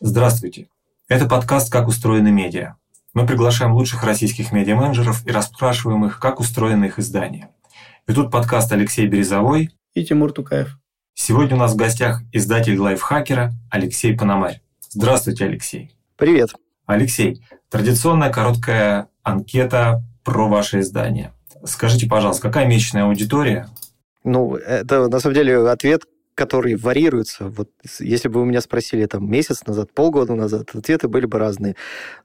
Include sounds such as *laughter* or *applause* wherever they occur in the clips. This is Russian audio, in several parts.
Здравствуйте. Это подкаст «Как устроены медиа». Мы приглашаем лучших российских медиа-менеджеров и расспрашиваем их, как устроены их издания. Ведут подкаст Алексей Березовой и Тимур Тукаев. Сегодня у нас в гостях издатель лайфхакера Алексей Пономарь. Здравствуйте, Алексей. Привет. Алексей, традиционная короткая анкета про ваше издание. Скажите, пожалуйста, какая месячная аудитория? Ну, это на самом деле ответ, который варьируется. Вот если бы вы меня спросили там месяц назад, полгода назад, ответы были бы разные.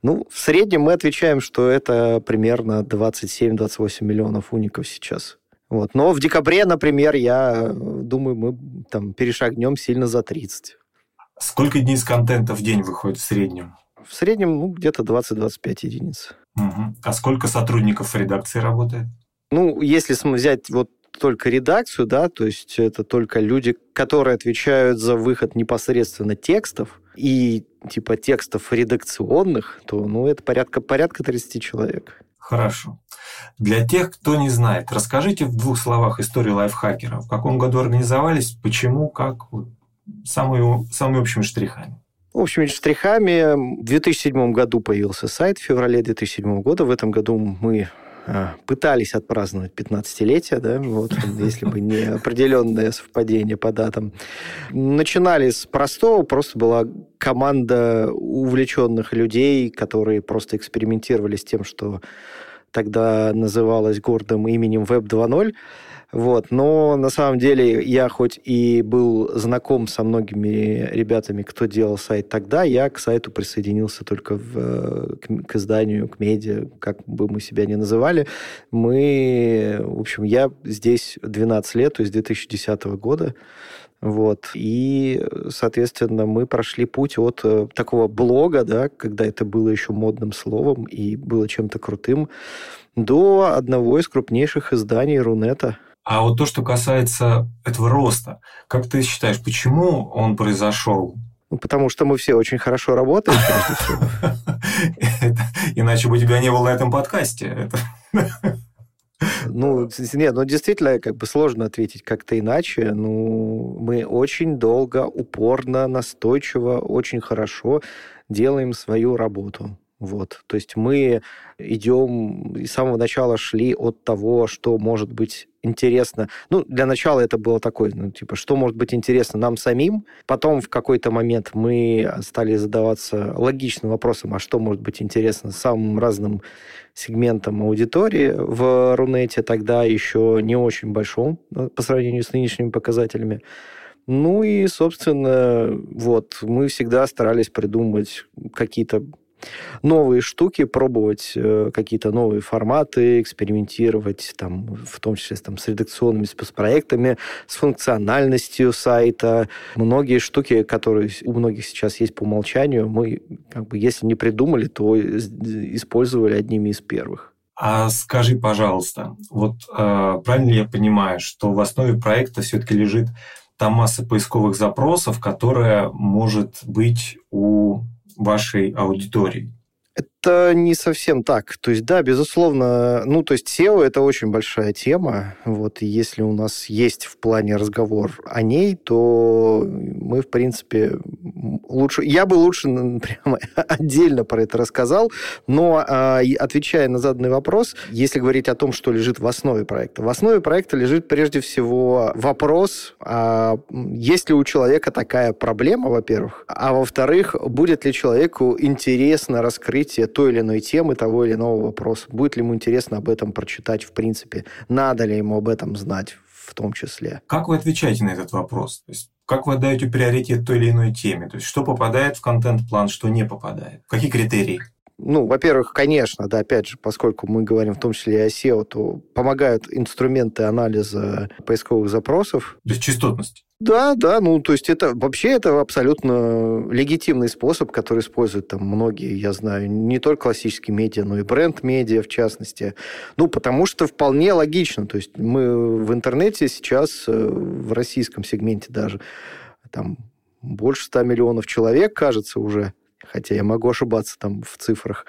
Ну, в среднем мы отвечаем, что это примерно 27-28 миллионов уников сейчас. Вот. Но в декабре, например, я думаю, мы там перешагнем сильно за 30. Сколько дней с контента в день выходит в среднем? В среднем ну, где-то 20-25 единиц. Угу. А сколько сотрудников в редакции работает? Ну, если взять вот только редакцию, да, то есть это только люди, которые отвечают за выход непосредственно текстов и типа текстов редакционных, то ну это порядка, порядка 30 человек. Хорошо. Для тех, кто не знает, расскажите в двух словах историю лайфхакера. В каком году организовались, почему, как, вот, самыми, самыми общими штрихами. Общими штрихами в 2007 году появился сайт, в феврале 2007 года. В этом году мы пытались отпраздновать 15-летие, да, вот, если бы не определенное совпадение по датам. Начинали с простого, просто была команда увлеченных людей, которые просто экспериментировали с тем, что тогда называлось гордым именем Web 2.0. Вот. Но на самом деле я хоть и был знаком со многими ребятами, кто делал сайт тогда, я к сайту присоединился только в, к, к изданию, к медиа, как бы мы себя ни называли. Мы, в общем, я здесь 12 лет, то есть 2010 года. Вот. И, соответственно, мы прошли путь от э, такого блога, да, когда это было еще модным словом и было чем-то крутым, до одного из крупнейших изданий Рунета – а вот то, что касается этого роста, как ты считаешь, почему он произошел? Ну, потому что мы все очень хорошо работаем. *laughs* Иначе бы тебя не было на этом подкасте. Ну, нет, ну действительно, как бы сложно ответить как-то иначе. Ну, мы очень долго, упорно, настойчиво, очень хорошо делаем свою работу. Вот. То есть мы идем, и с самого начала шли от того, что может быть интересно. Ну, для начала это было такое, ну, типа, что может быть интересно нам самим. Потом в какой-то момент мы стали задаваться логичным вопросом, а что может быть интересно самым разным сегментам аудитории в Рунете, тогда еще не очень большом э, по сравнению с нынешними показателями. Ну и, собственно, вот, мы всегда старались придумать какие-то новые штуки, пробовать э, какие-то новые форматы, экспериментировать, там, в том числе там, с редакционными спецпроектами, с функциональностью сайта. Многие штуки, которые у многих сейчас есть по умолчанию, мы, как бы, если не придумали, то использовали одними из первых. А скажи, пожалуйста, вот э, правильно ли я понимаю, что в основе проекта все-таки лежит та масса поисковых запросов, которая может быть у вашей аудитории? Это не совсем так. То есть, да, безусловно, ну, то есть SEO – это очень большая тема. Вот, если у нас есть в плане разговор о ней, то мы, в принципе, лучше... Я бы лучше *laughs* прямо отдельно про это рассказал, но а, отвечая на заданный вопрос, если говорить о том, что лежит в основе проекта, в основе проекта лежит прежде всего вопрос, а есть ли у человека такая проблема, во-первых, а во-вторых, будет ли человеку интересно раскрытие той или иной темы, того или иного вопроса, будет ли ему интересно об этом прочитать в принципе, надо ли ему об этом знать в том числе. Как вы отвечаете на этот вопрос? То есть как вы отдаете приоритет той или иной теме? То есть, что попадает в контент-план, что не попадает? Какие критерии? Ну, во-первых, конечно, да, опять же, поскольку мы говорим в том числе и о SEO, то помогают инструменты анализа поисковых запросов. То есть частотность? Да, да, ну, то есть это вообще это абсолютно легитимный способ, который используют там многие, я знаю, не только классические медиа, но и бренд-медиа в частности. Ну, потому что вполне логично. То есть мы в интернете сейчас, э, в российском сегменте даже, там больше 100 миллионов человек, кажется, уже хотя я могу ошибаться там в цифрах.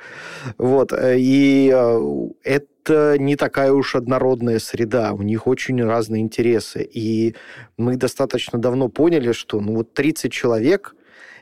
Вот. Э, и э, это это не такая уж однородная среда, у них очень разные интересы. И мы достаточно давно поняли, что ну вот 30 человек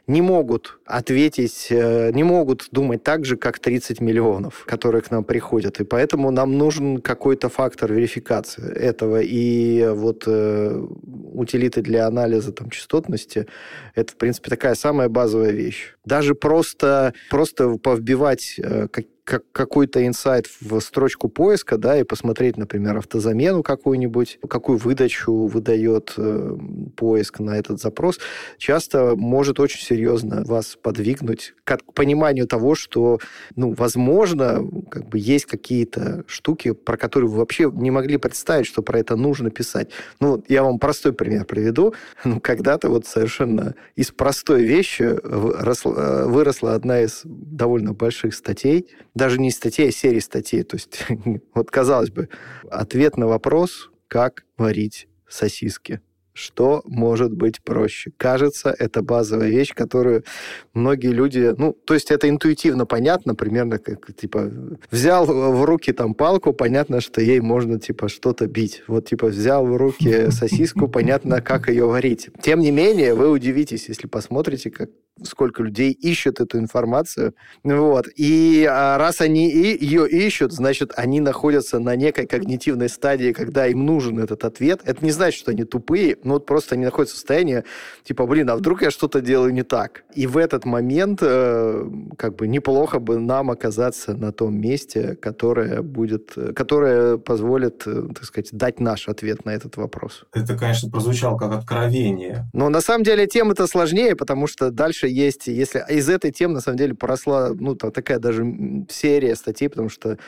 не могут ответить, э, не могут думать так же, как 30 миллионов, которые к нам приходят. И поэтому нам нужен какой-то фактор верификации этого. И вот э, утилиты для анализа там, частотности – это, в принципе, такая самая базовая вещь. Даже просто, просто повбивать э, как, какой-то инсайт в строчку поиска, да, и посмотреть, например, автозамену какую-нибудь, какую выдачу выдает э, поиск на этот запрос, часто может очень серьезно вас подвигнуть к пониманию того, что, ну, возможно, как бы есть какие-то штуки, про которые вы вообще не могли представить, что про это нужно писать. Ну, я вам простой пример приведу. *laughs* Ну, когда-то вот совершенно из простой вещи выросла, выросла одна из довольно больших статей, даже не статей, а серии статей. То есть, *laughs* вот казалось бы, ответ на вопрос, как варить сосиски. Что может быть проще? Кажется, это базовая вещь, которую многие люди... Ну, то есть это интуитивно понятно, примерно как, типа, взял в руки там палку, понятно, что ей можно, типа, что-то бить. Вот, типа, взял в руки *laughs* сосиску, понятно, как ее варить. Тем не менее, вы удивитесь, если посмотрите, как сколько людей ищут эту информацию. Вот. И а, раз они и ее ищут, значит, они находятся на некой когнитивной стадии, когда им нужен этот ответ. Это не значит, что они тупые, но вот просто они находятся в состоянии, типа, блин, а вдруг я что-то делаю не так? И в этот момент э, как бы неплохо бы нам оказаться на том месте, которое будет, которое позволит, э, так сказать, дать наш ответ на этот вопрос. Это, конечно, прозвучало как откровение. Но на самом деле тема-то сложнее, потому что дальше есть, если из этой темы, на самом деле, поросла, ну, такая даже серия статей, потому что,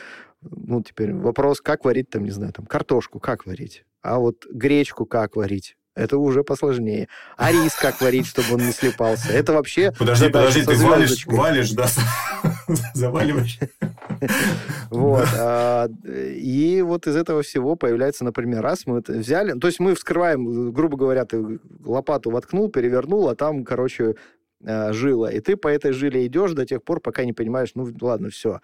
ну, теперь вопрос, как варить, там, не знаю, там, картошку, как варить, а вот гречку как варить, это уже посложнее. А рис как варить, чтобы он не слепался? Это вообще... Подожди, подожди, ты валишь, валишь, да? *laughs* Заваливаешь. Вот. А, и вот из этого всего появляется, например, раз мы это взяли... То есть мы вскрываем, грубо говоря, ты лопату воткнул, перевернул, а там, короче, э, жила. И ты по этой жиле идешь до тех пор, пока не понимаешь, ну, ладно, все.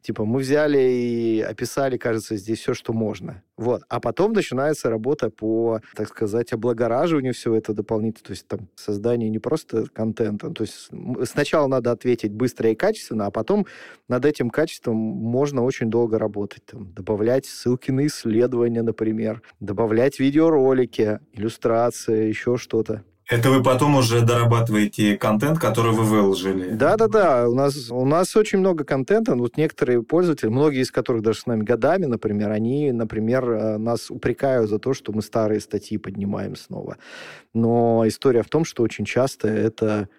Типа, мы взяли и описали, кажется, здесь все, что можно. Вот. А потом начинается работа по, так сказать, облагораживанию всего этого дополнительно. То есть там создание не просто контента. То есть сначала надо ответить быстро и качественно, а потом над этим качеством можно очень долго работать. Там, добавлять ссылки на исследования, например, добавлять видеоролики, иллюстрации, еще что-то. Это вы потом уже дорабатываете контент, который вы выложили? Да-да-да. У нас, у нас очень много контента. Вот некоторые пользователи, многие из которых даже с нами годами, например, они, например, э, нас упрекают за то, что мы старые статьи поднимаем снова. Но история в том, что очень часто это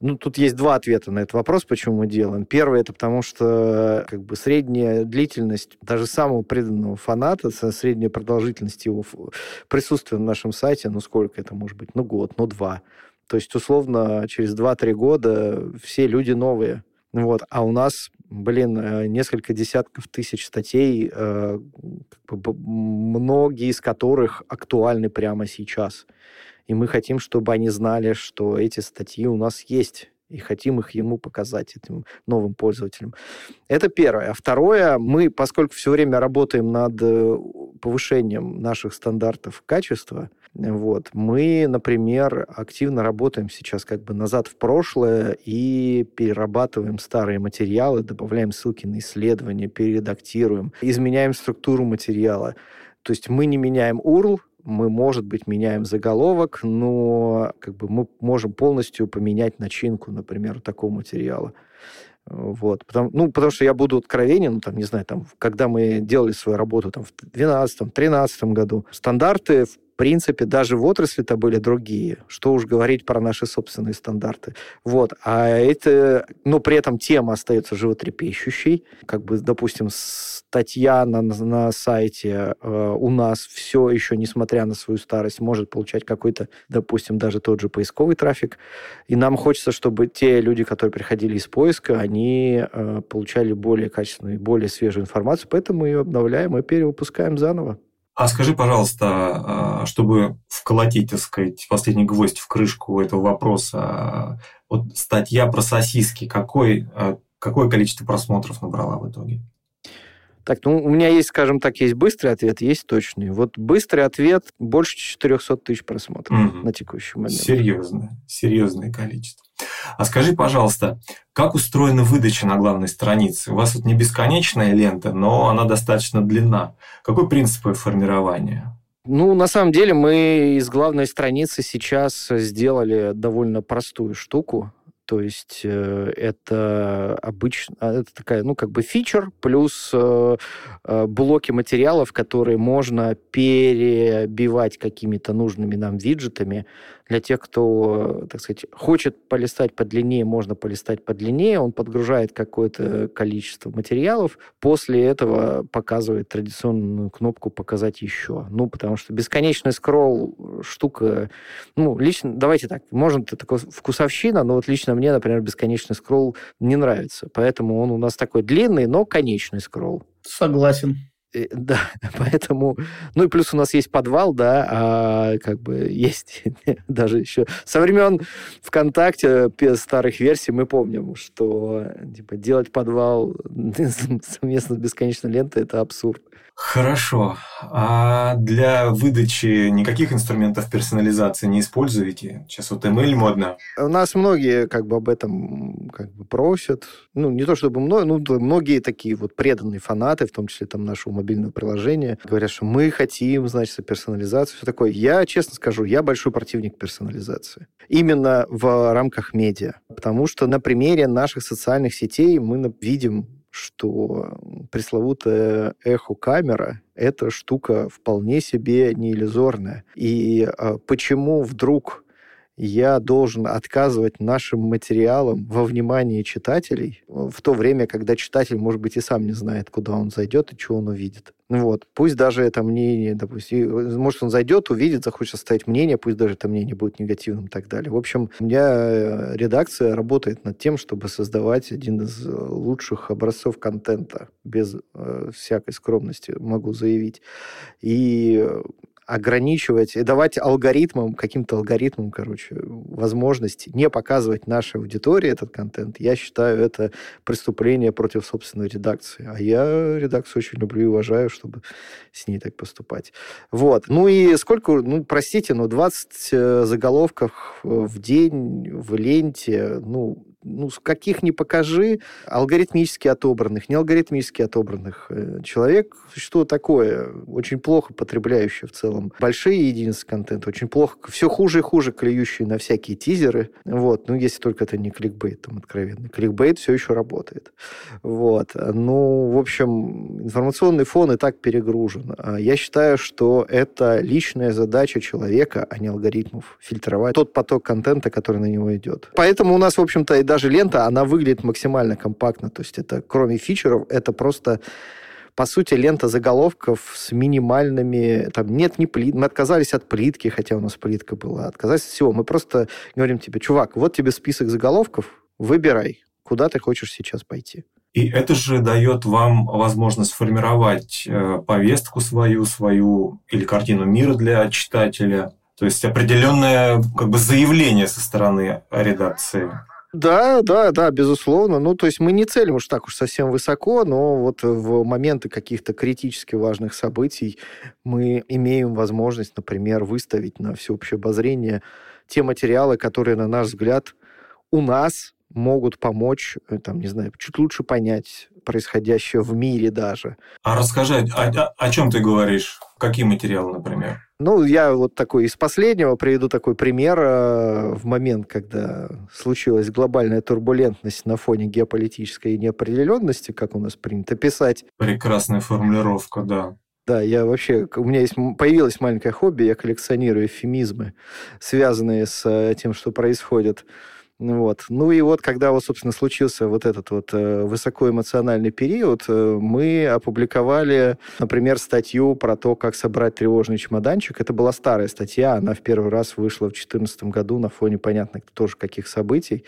ну, тут есть два ответа на этот вопрос, почему мы делаем. Первый это потому, что как бы средняя длительность даже самого преданного фаната, средняя продолжительность его присутствия на нашем сайте, ну, сколько это может быть? Ну, год, ну, два. То есть, условно, через 2-3 года все люди новые. Вот. А у нас, блин, э, несколько десятков тысяч статей, э, многие из которых актуальны прямо сейчас и мы хотим, чтобы они знали, что эти статьи у нас есть, и хотим их ему показать, этим новым пользователям. Это первое. А второе, мы, поскольку все время работаем над э, повышением наших стандартов качества, вот, мы, например, активно работаем сейчас как бы назад в прошлое и перерабатываем старые материалы, добавляем ссылки на исследования, перередактируем, изменяем структуру материала. То есть мы не меняем URL, мы, может быть, меняем заголовок, но как бы мы можем полностью поменять начинку, например, такого материала. Вот. Потому, ну, потому что я буду откровенен, ну, там, не знаю, там, когда мы делали свою работу там, в 2012-2013 году, стандарты, в принципе, даже в отрасли-то были другие. Что уж говорить про наши собственные стандарты. Вот. А это... Но при этом тема остается животрепещущей. Как бы, допустим, статья на, на сайте э, у нас все еще, несмотря на свою старость, может получать какой-то, допустим, даже тот же поисковый трафик. И нам хочется, чтобы те люди, которые приходили из поиска, они э, получали более качественную более свежую информацию. Поэтому мы ее обновляем и перевыпускаем заново. А скажи, пожалуйста, а, чтобы вколотить, так сказать, последний гвоздь в крышку этого вопроса, вот статья про сосиски, какой, а, какое количество просмотров набрала в итоге? Так, ну, у меня есть, скажем так, есть быстрый ответ, есть точный. Вот быстрый ответ больше 400 тысяч просмотров угу. на текущий момент. Серьезное, серьезное количество. А скажи, пожалуйста, как устроена выдача на главной странице? У вас вот не бесконечная лента, но она достаточно длинна. Какой принцип ее формирования? Ну, на самом деле, мы из главной страницы сейчас сделали довольно простую штуку. То есть э, это обычно, а, это такая, ну, как бы фичер плюс э, э, блоки материалов, которые можно перебивать какими-то нужными нам виджетами. Для тех, кто, так сказать, хочет полистать подлиннее, можно полистать подлиннее. Он подгружает какое-то количество материалов. После этого показывает традиционную кнопку «Показать еще». Ну, потому что бесконечный скролл штука... Ну, лично, давайте так, может, это такой вкусовщина, но вот лично мне, например, бесконечный скролл не нравится. Поэтому он у нас такой длинный, но конечный скролл. Согласен. Да, *laughs* поэтому... Ну и плюс у нас есть подвал, да, а как бы есть *laughs* даже еще... Со времен ВКонтакте старых версий мы помним, что типа, делать подвал *laughs* совместно с бесконечной лентой – это абсурд. Хорошо. А для выдачи никаких инструментов персонализации не используете? Сейчас вот ML модно. У нас многие как бы об этом как бы просят. Ну, не то чтобы много, ну, многие такие вот преданные фанаты, в том числе там нашего мобильного приложения, говорят, что мы хотим, значит, персонализацию, все такое. Я, честно скажу, я большой противник персонализации. Именно в рамках медиа. Потому что на примере наших социальных сетей мы видим что пресловутая эхо-камера – это штука вполне себе не иллюзорная. И а, почему вдруг я должен отказывать нашим материалам во внимании читателей в то время, когда читатель, может быть, и сам не знает, куда он зайдет и что он увидит. Вот. Пусть даже это мнение, допустим, может, он зайдет, увидит, захочет оставить мнение, пусть даже это мнение будет негативным и так далее. В общем, у меня э, редакция работает над тем, чтобы создавать один из лучших образцов контента, без э, всякой скромности, могу заявить. И ограничивать и давать алгоритмам, каким-то алгоритмам, короче, возможность не показывать нашей аудитории этот контент, я считаю, это преступление против собственной редакции. А я редакцию очень люблю и уважаю, чтобы с ней так поступать. Вот. Ну и сколько, ну, простите, но 20 э, заголовков в день в ленте, ну, ну, каких ни покажи, алгоритмически отобранных, не алгоритмически отобранных. Э, человек, что такое, очень плохо потребляющий в целом большие единицы контента, очень плохо, все хуже и хуже клюющие на всякие тизеры. Вот, ну, если только это не кликбейт, там, откровенно. Кликбейт все еще работает. Вот. Ну, в общем, информационный фон и так перегружен. А я считаю, что это личная задача человека, а не алгоритмов, фильтровать тот поток контента, который на него идет. Поэтому у нас, в общем-то, и даже даже лента, она выглядит максимально компактно. То есть это, кроме фичеров, это просто по сути, лента заголовков с минимальными... Там нет ни плит... Мы отказались от плитки, хотя у нас плитка была. Отказались от всего. Мы просто говорим тебе, чувак, вот тебе список заголовков, выбирай, куда ты хочешь сейчас пойти. И это же дает вам возможность сформировать э, повестку свою, свою или картину мира для читателя. То есть определенное как бы заявление со стороны редакции. Да, да, да, безусловно. Ну, то есть мы не целим уж так уж совсем высоко, но вот в моменты каких-то критически важных событий мы имеем возможность, например, выставить на всеобщее обозрение те материалы, которые, на наш взгляд, у нас могут помочь, э, там, не знаю, чуть лучше понять происходящее в мире даже. А расскажи, о, о, о чем ты говоришь? Какие материалы, например? Ну, я вот такой из последнего приведу такой пример. Э, в момент, когда случилась глобальная турбулентность на фоне геополитической неопределенности, как у нас принято писать. Прекрасная формулировка, да. Да, я вообще, у меня есть, появилось маленькое хобби, я коллекционирую эфемизмы, связанные с э, тем, что происходит вот. Ну и вот, когда, вот, собственно, случился вот этот вот э, высокоэмоциональный период, э, мы опубликовали, например, статью про то, как собрать тревожный чемоданчик. Это была старая статья, она в первый раз вышла в 2014 году на фоне, понятно, тоже каких событий.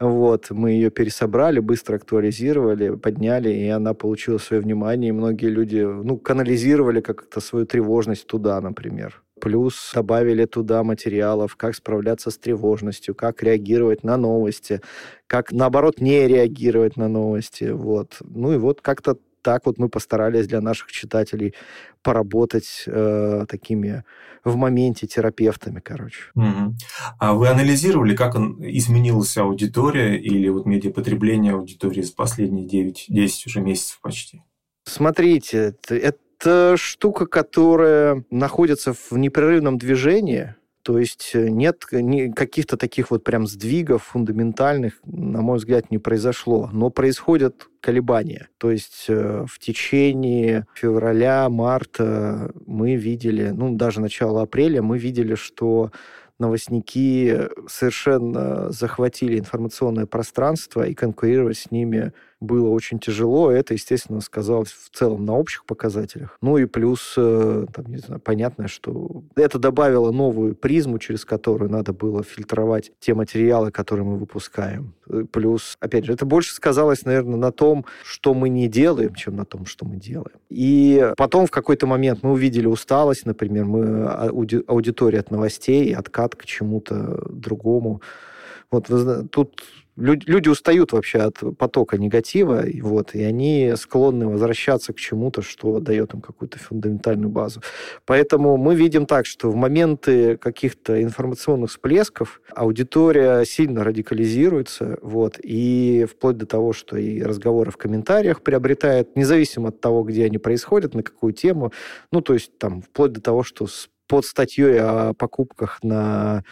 Вот. Мы ее пересобрали, быстро актуализировали, подняли, и она получила свое внимание, и многие люди, ну, канализировали как-то свою тревожность туда, например. Плюс добавили туда материалов, как справляться с тревожностью, как реагировать на новости, как, наоборот, не реагировать на новости. Вот. Ну и вот как-то так вот мы постарались для наших читателей поработать э, такими в моменте терапевтами, короче. Угу. А вы анализировали, как он, изменилась аудитория или вот медиапотребление аудитории за последние 9-10 уже месяцев почти? Смотрите, это, это штука, которая находится в непрерывном движении. То есть э, нет каких-то таких вот прям сдвигов фундаментальных, на мой взгляд, не произошло. Но происходят колебания. То есть э, в течение февраля, марта мы видели, ну, даже начала апреля мы видели, что новостники совершенно захватили информационное пространство, и конкурировать с ними было очень тяжело. Это, естественно, сказалось в целом на общих показателях. Ну и плюс, э, там, не знаю, понятно, что это добавило новую призму, через которую надо было фильтровать те материалы, которые мы выпускаем. Э, плюс, опять же, это больше сказалось, наверное, на том, что мы не делаем, чем на том, что мы делаем. И потом в какой-то момент мы увидели усталость, например, мы а, ауди аудитория от новостей, откат к чему-то другому. Вот тут люди, люди устают вообще от потока негатива, и, вот, и они склонны возвращаться к чему-то, что дает им какую-то фундаментальную базу. Поэтому мы видим так, что в моменты каких-то информационных всплесков аудитория сильно радикализируется, вот, и вплоть до того, что и разговоры в комментариях приобретают, независимо от того, где они происходят, на какую тему, ну, то есть там вплоть до того, что под статьей о покупках на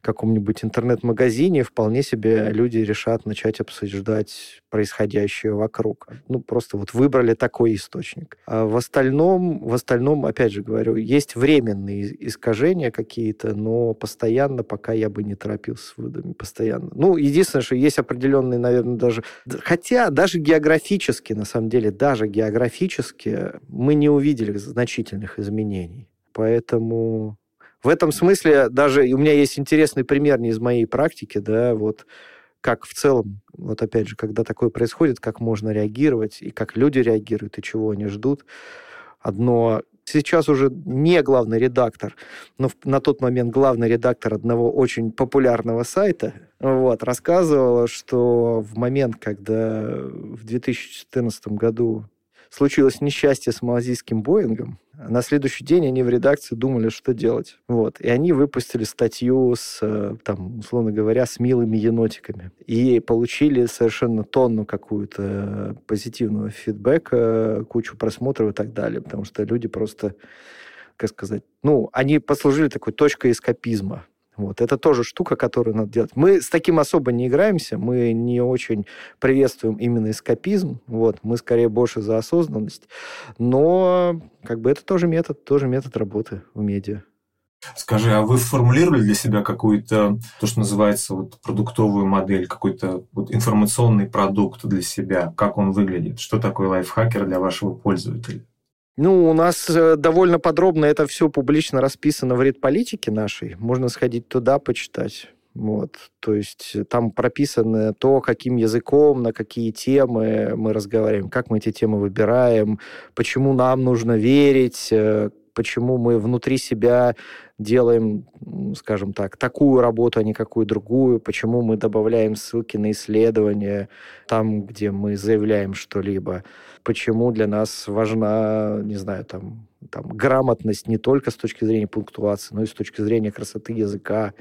каком-нибудь интернет-магазине вполне себе люди решат начать обсуждать происходящее вокруг. Ну, просто вот выбрали такой источник. А в остальном, в остальном, опять же говорю, есть временные искажения какие-то, но постоянно пока я бы не торопился с выводами, постоянно. Ну, единственное, что есть определенные, наверное, даже... Хотя даже географически, на самом деле, даже географически мы не увидели значительных изменений. Поэтому в этом смысле даже у меня есть интересный пример не из моей практики, да, вот как в целом, вот опять же, когда такое происходит, как можно реагировать, и как люди реагируют, и чего они ждут. Одно сейчас уже не главный редактор, но на тот момент главный редактор одного очень популярного сайта вот, рассказывала, что в момент, когда в 2014 году случилось несчастье с малазийским Боингом, на следующий день они в редакции думали, что делать. Вот. И они выпустили статью с, э, там, условно говоря, с милыми енотиками. И получили совершенно тонну какую-то позитивного фидбэка, кучу просмотров и так далее. Потому что люди просто, как сказать, ну, они послужили такой точкой эскапизма. Вот. Это тоже штука, которую надо делать. Мы с таким особо не играемся, мы не очень приветствуем именно эскапизм, вот. мы скорее больше за осознанность, но как бы это тоже метод, тоже метод работы в медиа. Скажи, а вы формулировали для себя какую-то, то, что называется, вот, продуктовую модель, какой-то вот, информационный продукт для себя? Как он выглядит? Что такое лайфхакер для вашего пользователя? Ну, у нас э, довольно подробно это все публично расписано в редполитике нашей. Можно сходить туда, почитать. Вот. То есть э, там прописано то, каким языком, на какие темы мы разговариваем, как мы эти темы выбираем, почему нам нужно верить, э, почему мы внутри себя делаем, скажем так, такую работу, а не какую другую, почему мы добавляем ссылки на исследования там, где мы заявляем что-либо, почему для нас важна, не знаю, там, там грамотность не только с точки зрения пунктуации, но и с точки зрения красоты языка.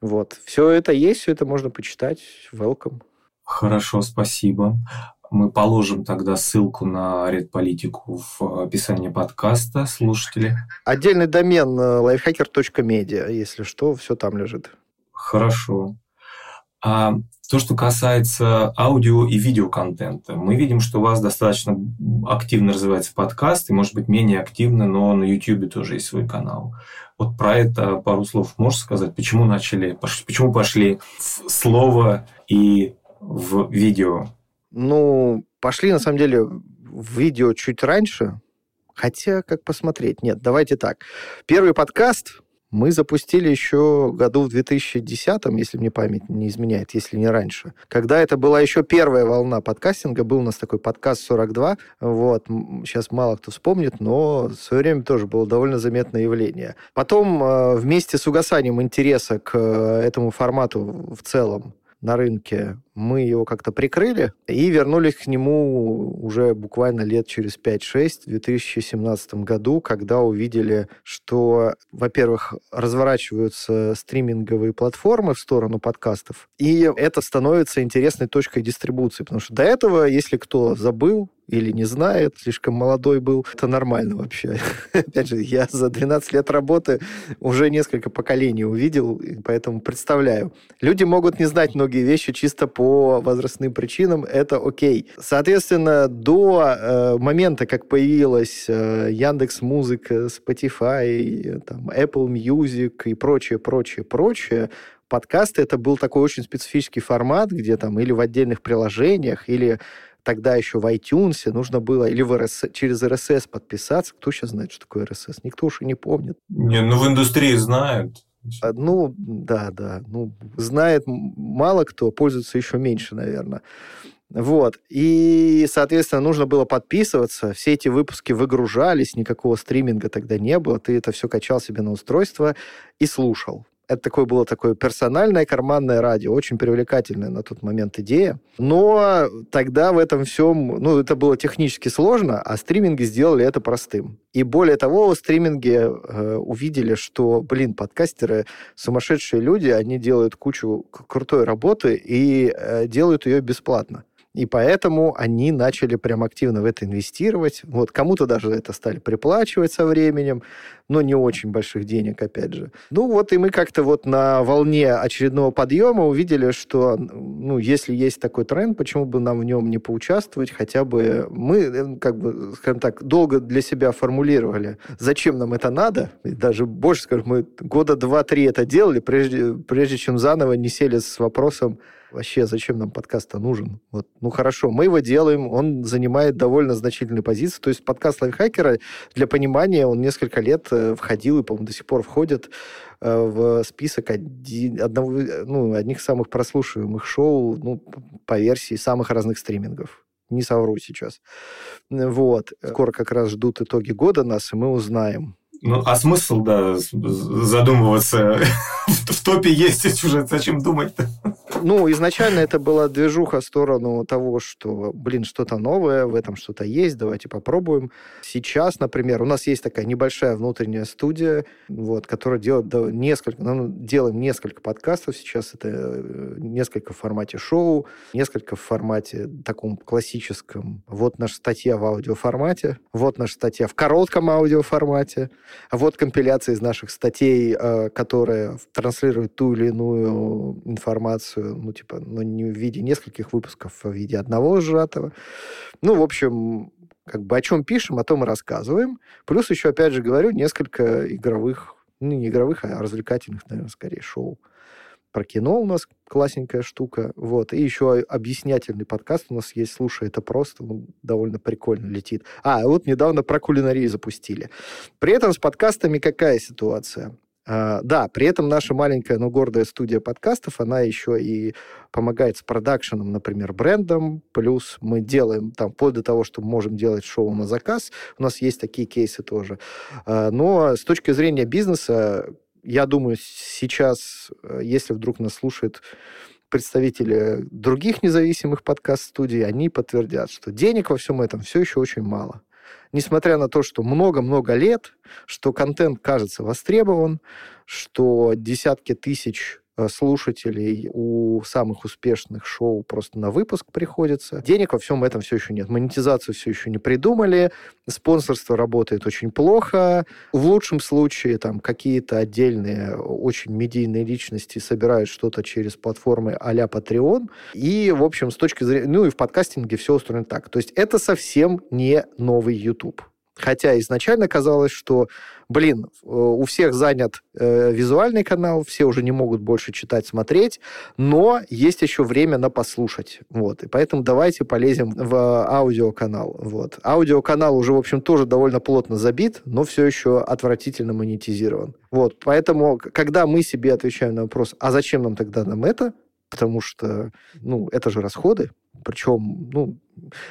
Вот. Все это есть, все это можно почитать. Welcome. Хорошо, спасибо. Мы положим тогда ссылку на редполитику в описании подкаста, слушатели. Отдельный домен э, lifehacker.media, если что, все там лежит. Хорошо. А то, что касается аудио и видеоконтента, мы видим, что у вас достаточно активно развивается подкаст, и, может быть, менее активно, но на YouTube тоже есть свой канал. Вот про это пару слов можешь сказать? Почему начали, почему пошли в слово и в видео? Ну, пошли, на самом деле, в видео чуть раньше. Хотя, как посмотреть? Нет, давайте так. Первый подкаст мы запустили еще году в 2010, если мне память не изменяет, если не раньше. Когда это была еще первая волна подкастинга, был у нас такой подкаст 42, вот, сейчас мало кто вспомнит, но в свое время тоже было довольно заметное явление. Потом э, вместе с угасанием интереса к э, этому формату в целом на рынке мы его как-то прикрыли и вернулись к нему уже буквально лет через 5-6, в 2017 году, когда увидели, что, во-первых, разворачиваются стриминговые платформы в сторону подкастов, и это становится интересной точкой дистрибуции, потому что до этого, если кто забыл, или не знает, слишком молодой был. Это нормально вообще. *laughs* Опять же, я за 12 лет работы уже несколько поколений увидел, поэтому представляю. Люди могут не знать многие вещи чисто по возрастным причинам, это окей. Соответственно, до э, момента, как появилась э, Яндекс Музыка, Spotify, там, Apple Music и прочее, прочее, прочее, подкасты это был такой очень специфический формат, где там или в отдельных приложениях, или тогда еще в iTunes нужно было или в РС, через RSS подписаться. Кто сейчас знает, что такое RSS? Никто уж и не помнит. Не, ну в индустрии знают. А, ну, да, да. Ну, знает мало кто, пользуется еще меньше, наверное. Вот. И, соответственно, нужно было подписываться. Все эти выпуски выгружались, никакого стриминга тогда не было. Ты это все качал себе на устройство и слушал. Это такое было такое персональное карманное радио, очень привлекательная на тот момент идея. Но тогда в этом всем, ну, это было технически сложно, а стриминги сделали это простым. И более того, стриминги э, увидели, что, блин, подкастеры сумасшедшие люди, они делают кучу крутой работы и э, делают ее бесплатно. И поэтому они начали прям активно в это инвестировать. Вот кому-то даже это стали приплачивать со временем, но не очень больших денег, опять же. Ну вот и мы как-то вот на волне очередного подъема увидели, что, ну, если есть такой тренд, почему бы нам в нем не поучаствовать? Хотя бы мы, э, как бы, скажем так, долго для себя формулировали, зачем нам это надо. И даже больше, скажем, мы года два-три это делали, прежде, прежде чем заново не сели с вопросом, вообще зачем нам подкаст-то нужен? Вот, ну хорошо, мы его делаем, он занимает довольно значительную позицию. То есть подкаст лайфхакера, для понимания, он несколько лет э, входил и, по-моему, до сих пор входит э, в список один, одного, ну, одних самых прослушиваемых шоу ну, по версии самых разных стримингов. Не совру сейчас. Вот. Скоро как раз ждут итоги года нас, и мы узнаем, ну, а смысл, да, задумываться? *laughs* в топе есть уже, зачем думать-то? Ну, изначально это была движуха в сторону того, что, блин, что-то новое, в этом что-то есть, давайте попробуем. Сейчас, например, у нас есть такая небольшая внутренняя студия, вот, которая делает несколько, ну, делаем несколько подкастов сейчас, это э, несколько в формате шоу, несколько в формате таком классическом. Вот наша статья в аудиоформате, вот наша статья в коротком аудиоформате, а вот компиляция из наших статей, э, которые транслируют ту или иную информацию, ну, типа, ну, не в виде нескольких выпусков, а в виде одного сжатого. Ну, в общем, как бы о чем пишем, о том и рассказываем. Плюс еще, опять же, говорю, несколько игровых, ну, не игровых, а развлекательных, наверное, скорее, шоу про кино у нас классненькая штука. Вот. И еще объяснятельный подкаст у нас есть. Слушай, это просто он довольно прикольно летит. А, вот недавно про кулинарию запустили. При этом с подкастами какая ситуация? Uh, да, при этом наша маленькая, но гордая студия подкастов, она еще и помогает с продакшеном, например, брендом, плюс мы делаем там, вплоть до того, что мы можем делать шоу на заказ, у нас есть такие кейсы тоже. Uh, но с точки зрения бизнеса, я думаю, сейчас, э, если вдруг нас слушает представители других независимых подкаст-студий, они подтвердят, что денег во всем этом все еще очень мало. Несмотря на то, что много-много лет, что контент кажется востребован, что десятки тысяч слушателей у самых успешных шоу просто на выпуск приходится. Денег во всем этом все еще нет. Монетизацию все еще не придумали. Спонсорство работает очень плохо. В лучшем случае там какие-то отдельные очень медийные личности собирают что-то через платформы а-ля Patreon. И, в общем, с точки зрения... Ну и в подкастинге все устроено так. То есть это совсем не новый YouTube. Хотя изначально казалось, что, блин, э, у всех занят э, визуальный канал, все уже не могут больше читать, смотреть, но есть еще время на послушать. Вот. И поэтому давайте полезем в аудиоканал. Вот. Аудиоканал уже, в общем, тоже довольно плотно забит, но все еще отвратительно монетизирован. Вот. Поэтому, когда мы себе отвечаем на вопрос, а зачем нам тогда нам это, потому что, ну, это же расходы, Причем, ну,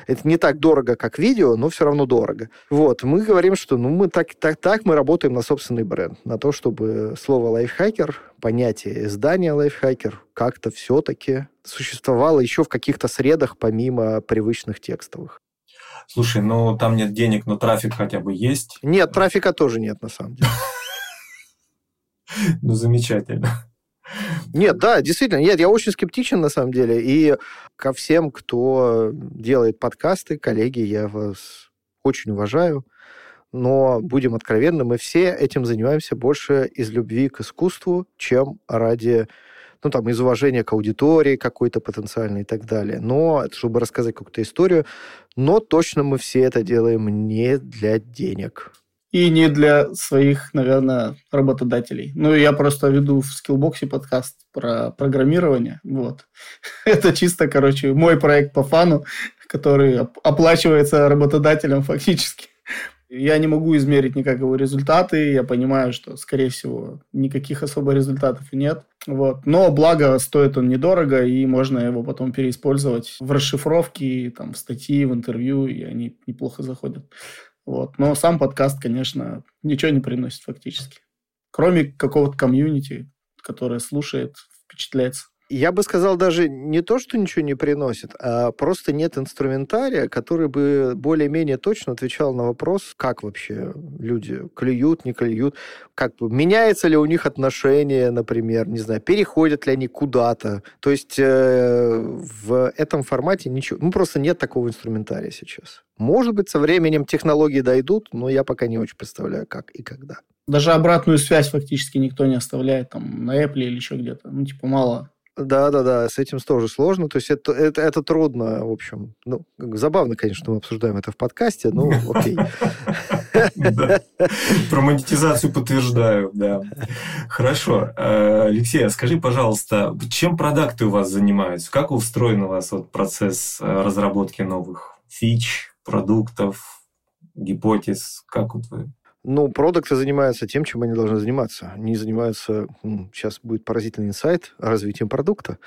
это не так дорого, как видео, но все равно дорого. Вот, мы говорим, что ну, мы так, так, так мы работаем на собственный бренд, на то, чтобы слово лайфхакер, понятие издания лайфхакер как-то все-таки существовало еще в каких-то средах, помимо привычных текстовых. Слушай, ну там нет денег, но трафик хотя бы есть. Нет, трафика тоже нет, на самом деле. *laughs* Ну, замечательно. Нет, да, действительно, нет, я очень скептичен на самом деле. И ко всем, кто делает подкасты, коллеги, я вас очень уважаю. Но будем откровенны, мы все этим занимаемся больше из любви к искусству, чем ради ну, там, из уважения к аудитории какой-то потенциальной и так далее. Но, чтобы рассказать какую-то историю, но точно мы все это делаем не для денег и не для своих, наверное, работодателей. Ну, я просто веду в скиллбоксе подкаст про программирование. Вот. *laughs* Это чисто, короче, мой проект по фану, который оплачивается работодателем фактически. Я не могу измерить никак его результаты. Я понимаю, что, скорее всего, никаких особо результатов нет. Вот. Но благо стоит он недорого, и можно его потом переиспользовать в расшифровке, там, в статьи, в интервью, и они неплохо заходят. Вот. Но сам подкаст, конечно, ничего не приносит фактически. Кроме какого-то комьюнити, которое слушает, впечатляется. Я бы сказал даже не то, что ничего не приносит, а просто нет инструментария, который бы более-менее точно отвечал на вопрос, как вообще люди клюют, не клюют, как бы меняется ли у них отношение, например, не знаю, переходят ли они куда-то. То есть э, в этом формате ничего, ну просто нет такого инструментария сейчас. Может быть, со временем технологии дойдут, но я пока не очень представляю, как и когда. Даже обратную связь фактически никто не оставляет там на Apple или еще где-то. Ну, типа, мало да, да, да, с этим тоже сложно. То есть это, это, это трудно, в общем. Ну, забавно, конечно, мы обсуждаем это в подкасте, ну, *laughs* окей. Про монетизацию подтверждаю, да. Хорошо. Э, Алексей, а скажи, пожалуйста, чем продукты у вас занимаются? Как устроен у вас вот процесс э, разработки новых фич, продуктов, гипотез? Как вот вы ну, продукты занимаются тем, чем они должны заниматься. Они занимаются, сейчас будет поразительный инсайт, развитием продукта.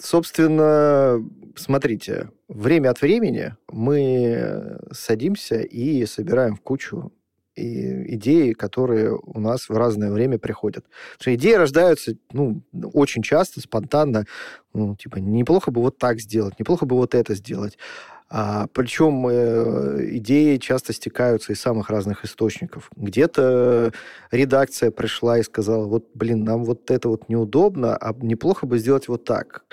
Собственно, смотрите, время от времени мы садимся и собираем в кучу и идеи, которые у нас в разное время приходят. Потому что идеи рождаются ну, очень часто, спонтанно. Ну, типа, неплохо бы вот так сделать, неплохо бы вот это сделать. А, причем э, идеи часто стекаются из самых разных источников. Где-то редакция пришла и сказала, вот, блин, нам вот это вот неудобно, а неплохо бы сделать вот так.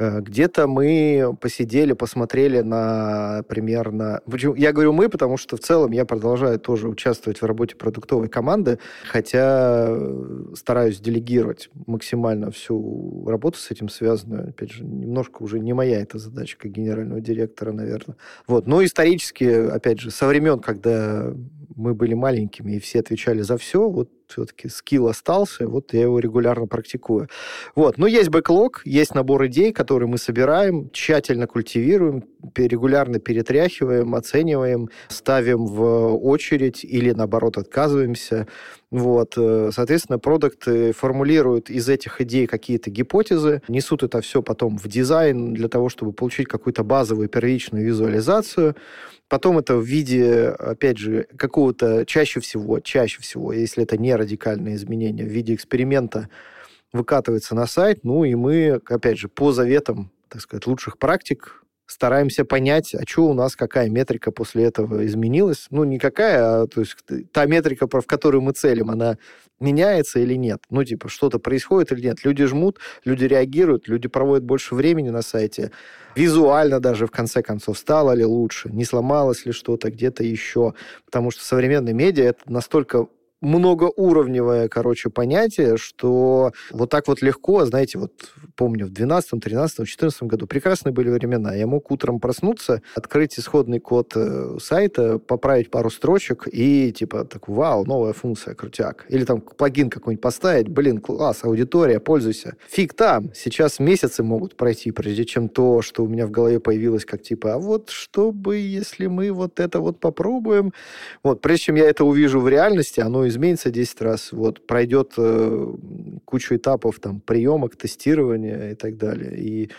Э, где-то мы посидели, посмотрели на примерно... Я говорю мы, потому что в целом я продолжаю тоже участвовать в работе продуктовой команды, хотя э, стараюсь делегировать максимально всю работу с этим связанную. Опять же, немножко уже не моя эта задача как генерального директора, наверное. Вот. Но исторически, опять же, со времен, когда мы были маленькими и все отвечали за все, вот все-таки скилл остался, вот я его регулярно практикую. Вот. Но есть бэклог, есть набор идей, которые мы собираем, тщательно культивируем, регулярно перетряхиваем, оцениваем, ставим в очередь или, наоборот, отказываемся. Вот. Э, соответственно, продукты формулируют из этих идей какие-то гипотезы, несут это все потом в дизайн для того, чтобы получить какую-то базовую первичную визуализацию. Потом это в виде, опять же, какого-то чаще всего, чаще всего, если это не радикальные изменения, в виде эксперимента выкатывается на сайт, ну и мы, опять же, по заветам, так сказать, лучших практик стараемся понять, а что у нас, какая метрика после этого изменилась. Ну, никакая, а то есть та метрика, в которую мы целим, она меняется или нет. Ну, типа, что-то происходит или нет. Люди жмут, люди реагируют, люди проводят больше времени на сайте. Визуально даже, в конце концов, стало ли лучше, не сломалось ли что-то где-то еще. Потому что современные медиа — это настолько многоуровневое, короче, понятие, что вот так вот легко, знаете, вот помню, в 12, 13, 14 году прекрасные были времена. Я мог утром проснуться, открыть исходный код э, сайта, поправить пару строчек и типа так, вау, новая функция, крутяк. Или там плагин какой-нибудь поставить, блин, класс, аудитория, пользуйся. Фиг там. Сейчас месяцы могут пройти, прежде чем то, что у меня в голове появилось, как типа, а вот что бы, если мы вот это вот попробуем. Вот, прежде чем я это увижу в реальности, оно изменится 10 раз, вот, пройдет э, кучу этапов там приемок, тестирования и так далее. И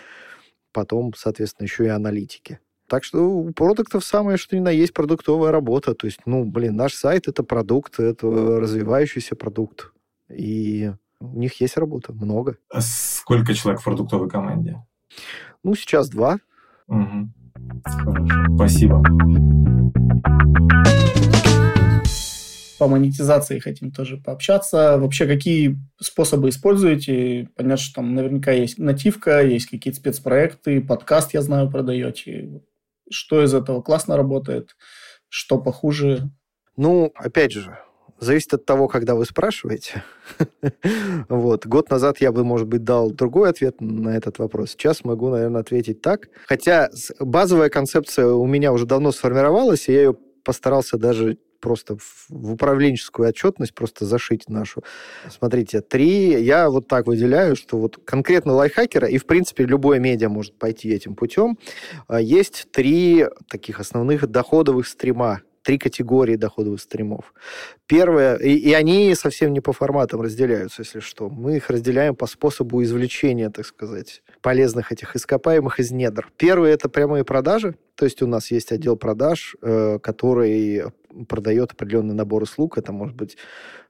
потом, соответственно, еще и аналитики. Так что у продуктов самое, что ни на есть продуктовая работа. То есть, ну, блин, наш сайт — это продукт, это развивающийся продукт. И у них есть работа, много. А сколько человек в продуктовой команде? Ну, сейчас два. Угу. Хорошо, спасибо. По монетизации хотим тоже пообщаться. Вообще, какие способы используете? Понятно, что там наверняка есть нативка, есть какие-то спецпроекты, подкаст, я знаю, продаете. Что из этого классно работает, что похуже? Ну, опять же, Зависит от того, когда вы спрашиваете. *laughs* вот. Год назад я бы, может быть, дал другой ответ на этот вопрос. Сейчас могу, наверное, ответить так. Хотя базовая концепция у меня уже давно сформировалась, и я ее постарался даже просто в управленческую отчетность просто зашить нашу. Смотрите, три я вот так выделяю, что вот конкретно лайфхакера, и, в принципе, любое медиа может пойти этим путем, а, есть три таких основных доходовых стрима три категории доходовых стримов. Первое, и, и они совсем не по форматам разделяются, если что. Мы их разделяем по способу извлечения, так сказать, полезных этих ископаемых из недр. Первое – это прямые продажи. То есть у нас есть отдел продаж, э, который продает определенный набор услуг. Это может быть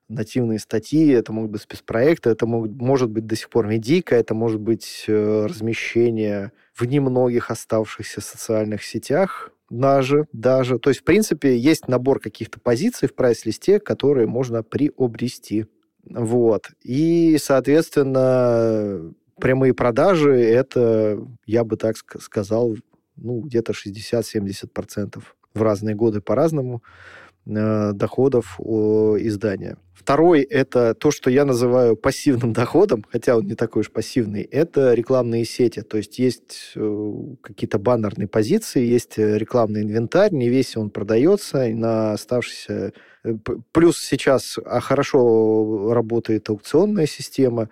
нативные статьи, это могут быть спецпроекты, это могут, может быть до сих пор медика, это может быть э, размещение в немногих оставшихся социальных сетях, даже, даже. То есть, в принципе, есть набор каких-то позиций в прайс-листе, которые можно приобрести. Вот. И, соответственно, прямые продажи – это, я бы так сказал, ну, где-то 60-70% в разные годы по-разному доходов издания. Второй – это то, что я называю пассивным *laughs* доходом, хотя он не такой уж пассивный. Это рекламные сети. То есть есть э, какие-то баннерные позиции, есть э, рекламный инвентарь, не весь он продается, на оставшиеся... Э, плюс сейчас а, хорошо работает аукционная система,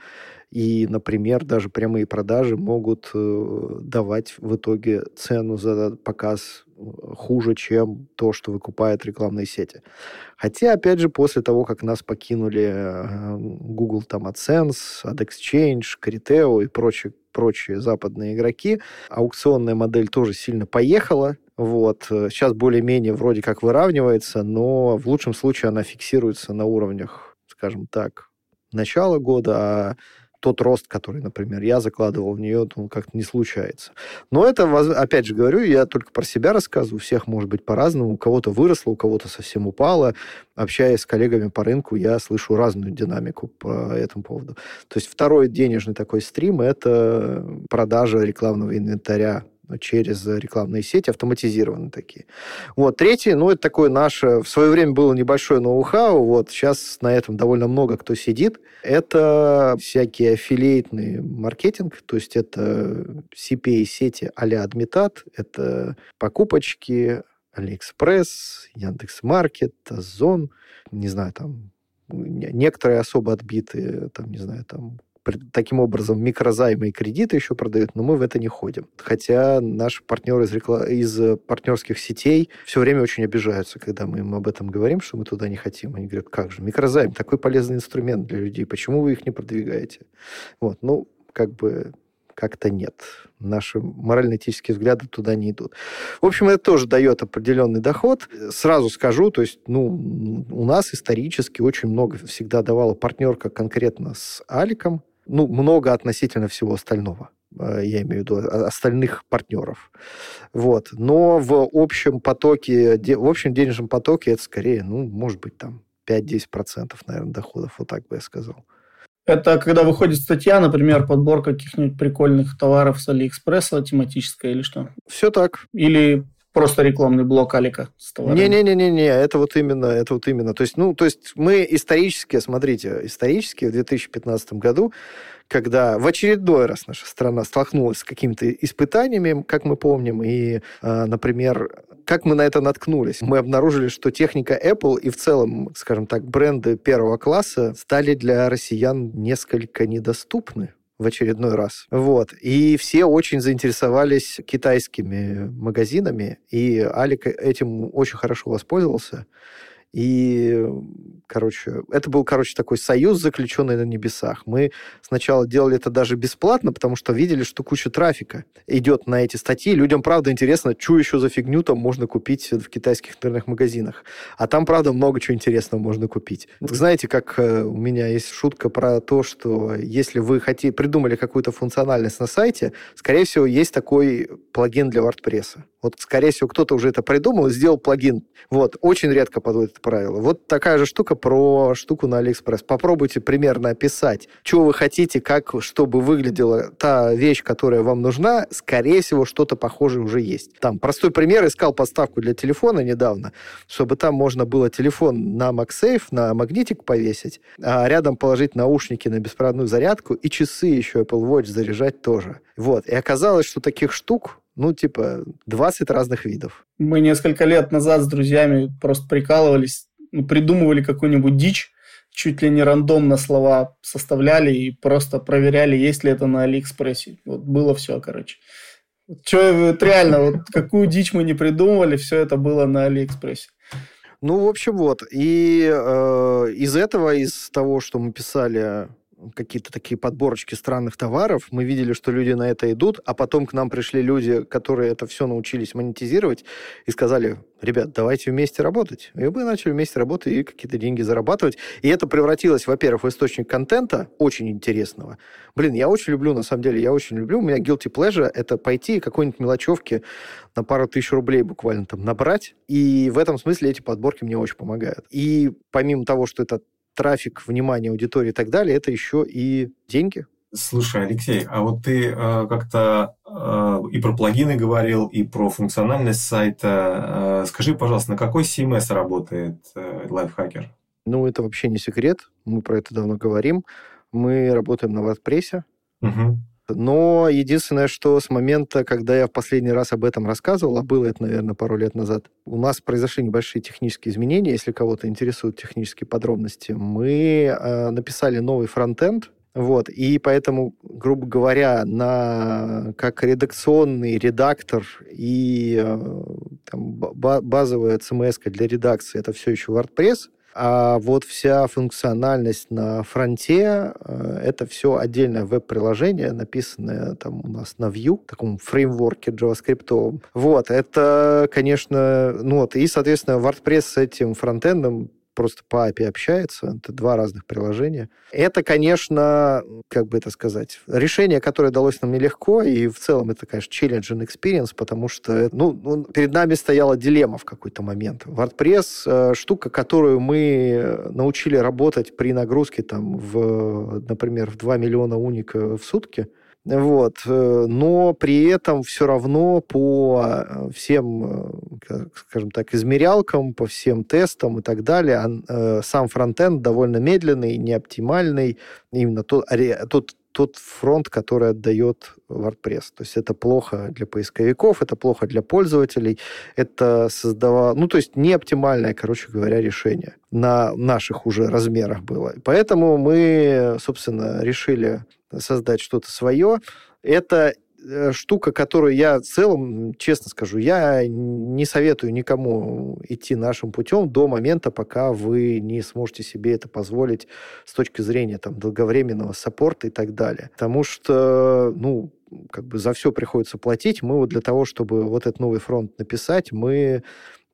и, например, даже прямые продажи могут давать в итоге цену за показ хуже, чем то, что выкупают рекламные сети. Хотя, опять же, после того, как нас покинули э, Google там AdSense, AdExchange, Criteo и прочие, прочие западные игроки, аукционная модель тоже сильно поехала. Вот. Сейчас более-менее вроде как выравнивается, но в лучшем случае она фиксируется на уровнях, скажем так, начала года, а тот рост, который, например, я закладывал в нее, он как-то не случается. Но это, опять же говорю, я только про себя рассказываю, у всех может быть по-разному, у кого-то выросло, у кого-то совсем упало. Общаясь с коллегами по рынку, я слышу разную динамику по этому поводу. То есть второй денежный такой стрим – это продажа рекламного инвентаря через рекламные сети, автоматизированные такие. Вот. Третий, ну, это такое наше... В свое время было небольшое ноу-хау, вот сейчас на этом довольно много кто сидит. Это всякий аффилиейтный маркетинг, то есть это CPA-сети а-ля Адмитат, это покупочки, Алиэкспресс, Яндекс.Маркет, Озон, не знаю, там некоторые особо отбитые, там, не знаю, там таким образом микрозаймы и кредиты еще продают, но мы в это не ходим. Хотя наши партнеры из, рекла... из партнерских сетей все время очень обижаются, когда мы им об этом говорим, что мы туда не хотим. Они говорят, как же, микрозайм, такой полезный инструмент для людей, почему вы их не продвигаете? Вот, ну, как бы как-то нет. Наши морально-этические взгляды туда не идут. В общем, это тоже дает определенный доход. Сразу скажу, то есть, ну, у нас исторически очень много всегда давала партнерка конкретно с Аликом, ну, много относительно всего остального э, я имею в виду остальных партнеров. Вот. Но в общем потоке, в общем денежном потоке это скорее, ну, может быть, там 5-10%, наверное, доходов, вот так бы я сказал. Это когда выходит статья, например, подборка каких-нибудь прикольных товаров с Алиэкспресса тематическая или что? Все так. Или просто рекламный блок Алика с товарами. Не-не-не-не, это вот именно, это вот именно. То есть, ну, то есть мы исторически, смотрите, исторически в 2015 году, когда в очередной раз наша страна столкнулась с какими-то испытаниями, как мы помним, и, а, например, как мы на это наткнулись? Мы обнаружили, что техника Apple и в целом, скажем так, бренды первого класса стали для россиян несколько недоступны в очередной раз. Вот. И все очень заинтересовались китайскими магазинами, и Алик этим очень хорошо воспользовался. И короче, это был, короче, такой союз, заключенный на небесах. Мы сначала делали это даже бесплатно, потому что видели, что куча трафика идет на эти статьи. Людям, правда, интересно, что еще за фигню там можно купить в китайских интернет-магазинах. А там, правда, много чего интересного можно купить. Знаете, как э, у меня есть шутка про то, что если вы хотите, придумали какую-то функциональность на сайте, скорее всего, есть такой плагин для WordPress. Вот, скорее всего, кто-то уже это придумал и сделал плагин. Вот, очень редко подводит это правило. Вот такая же штука про штуку на Алиэкспресс. Попробуйте примерно описать, что вы хотите, как, чтобы выглядела та вещь, которая вам нужна. Скорее всего, что-то похожее уже есть. Там простой пример. Искал подставку для телефона недавно, чтобы там можно было телефон на MagSafe, на магнитик повесить, а рядом положить наушники на беспроводную зарядку и часы еще Apple Watch заряжать тоже. Вот. И оказалось, что таких штук ну, типа, 20 разных видов. Мы несколько лет назад с друзьями просто прикалывались, ну, придумывали какую-нибудь дичь, чуть ли не рандомно слова составляли и просто проверяли, есть ли это на Алиэкспрессе. Вот было все, короче. Че, вот реально, вот *laughs* какую дичь мы не придумывали, все это было на Алиэкспрессе. Ну, в общем, вот. И э, из этого, из того, что мы писали какие-то такие подборочки странных товаров, мы видели, что люди на это идут, а потом к нам пришли люди, которые это все научились монетизировать и сказали, ребят, давайте вместе работать. И мы начали вместе работать и какие-то деньги зарабатывать. И это превратилось, во-первых, в источник контента очень интересного. Блин, я очень люблю, на самом деле, я очень люблю. У меня guilty pleasure — это пойти какой-нибудь мелочевки на пару тысяч рублей буквально там набрать. И в этом смысле эти подборки мне очень помогают. И помимо того, что это трафик, внимание аудитории и так далее, это еще и деньги. Слушай, Алексей, а вот ты э, как-то э, и про плагины говорил, и про функциональность сайта. Э, скажи, пожалуйста, на какой CMS работает э, Lifehacker? Ну, это вообще не секрет. Мы про это давно говорим. Мы работаем на WordPress. Угу. Но единственное, что с момента, когда я в последний раз об этом рассказывал, а было это, наверное, пару лет назад, у нас произошли небольшие технические изменения. Если кого-то интересуют технические подробности, мы э, написали новый фронтенд, вот, и поэтому, грубо говоря, на, как редакционный редактор и э, там, базовая CMS для редакции это все еще WordPress, а вот вся функциональность на фронте э, это все отдельное веб-приложение, написанное там у нас на Vue, таком фреймворке JavaScript. Вот, это, конечно, ну вот, и, соответственно, WordPress с этим фронтендом просто по API общается. Это два разных приложения. Это, конечно, как бы это сказать, решение, которое далось нам нелегко, и в целом это, конечно, challenging experience, потому что ну, ну, перед нами стояла дилемма в какой-то момент. WordPress э, штука, которую мы научили работать при нагрузке, там, в, например, в 2 миллиона уника в сутки, вот. Э, но при этом все равно по э, всем, э, скажем так, измерялкам, по всем тестам и так далее, сам фронтенд довольно медленный, неоптимальный. Именно тот, тот тот фронт, который отдает WordPress. То есть это плохо для поисковиков, это плохо для пользователей, это создавало... Ну, то есть не оптимальное, короче говоря, решение на наших уже размерах было. Поэтому мы, собственно, решили создать что-то свое. Это э, штука, которую я в целом, честно скажу, я не советую никому идти нашим путем до момента, пока вы не сможете себе это позволить с точки зрения там, долговременного саппорта и так далее. Потому что, ну, как бы за все приходится платить. Мы вот для того, чтобы вот этот новый фронт написать, мы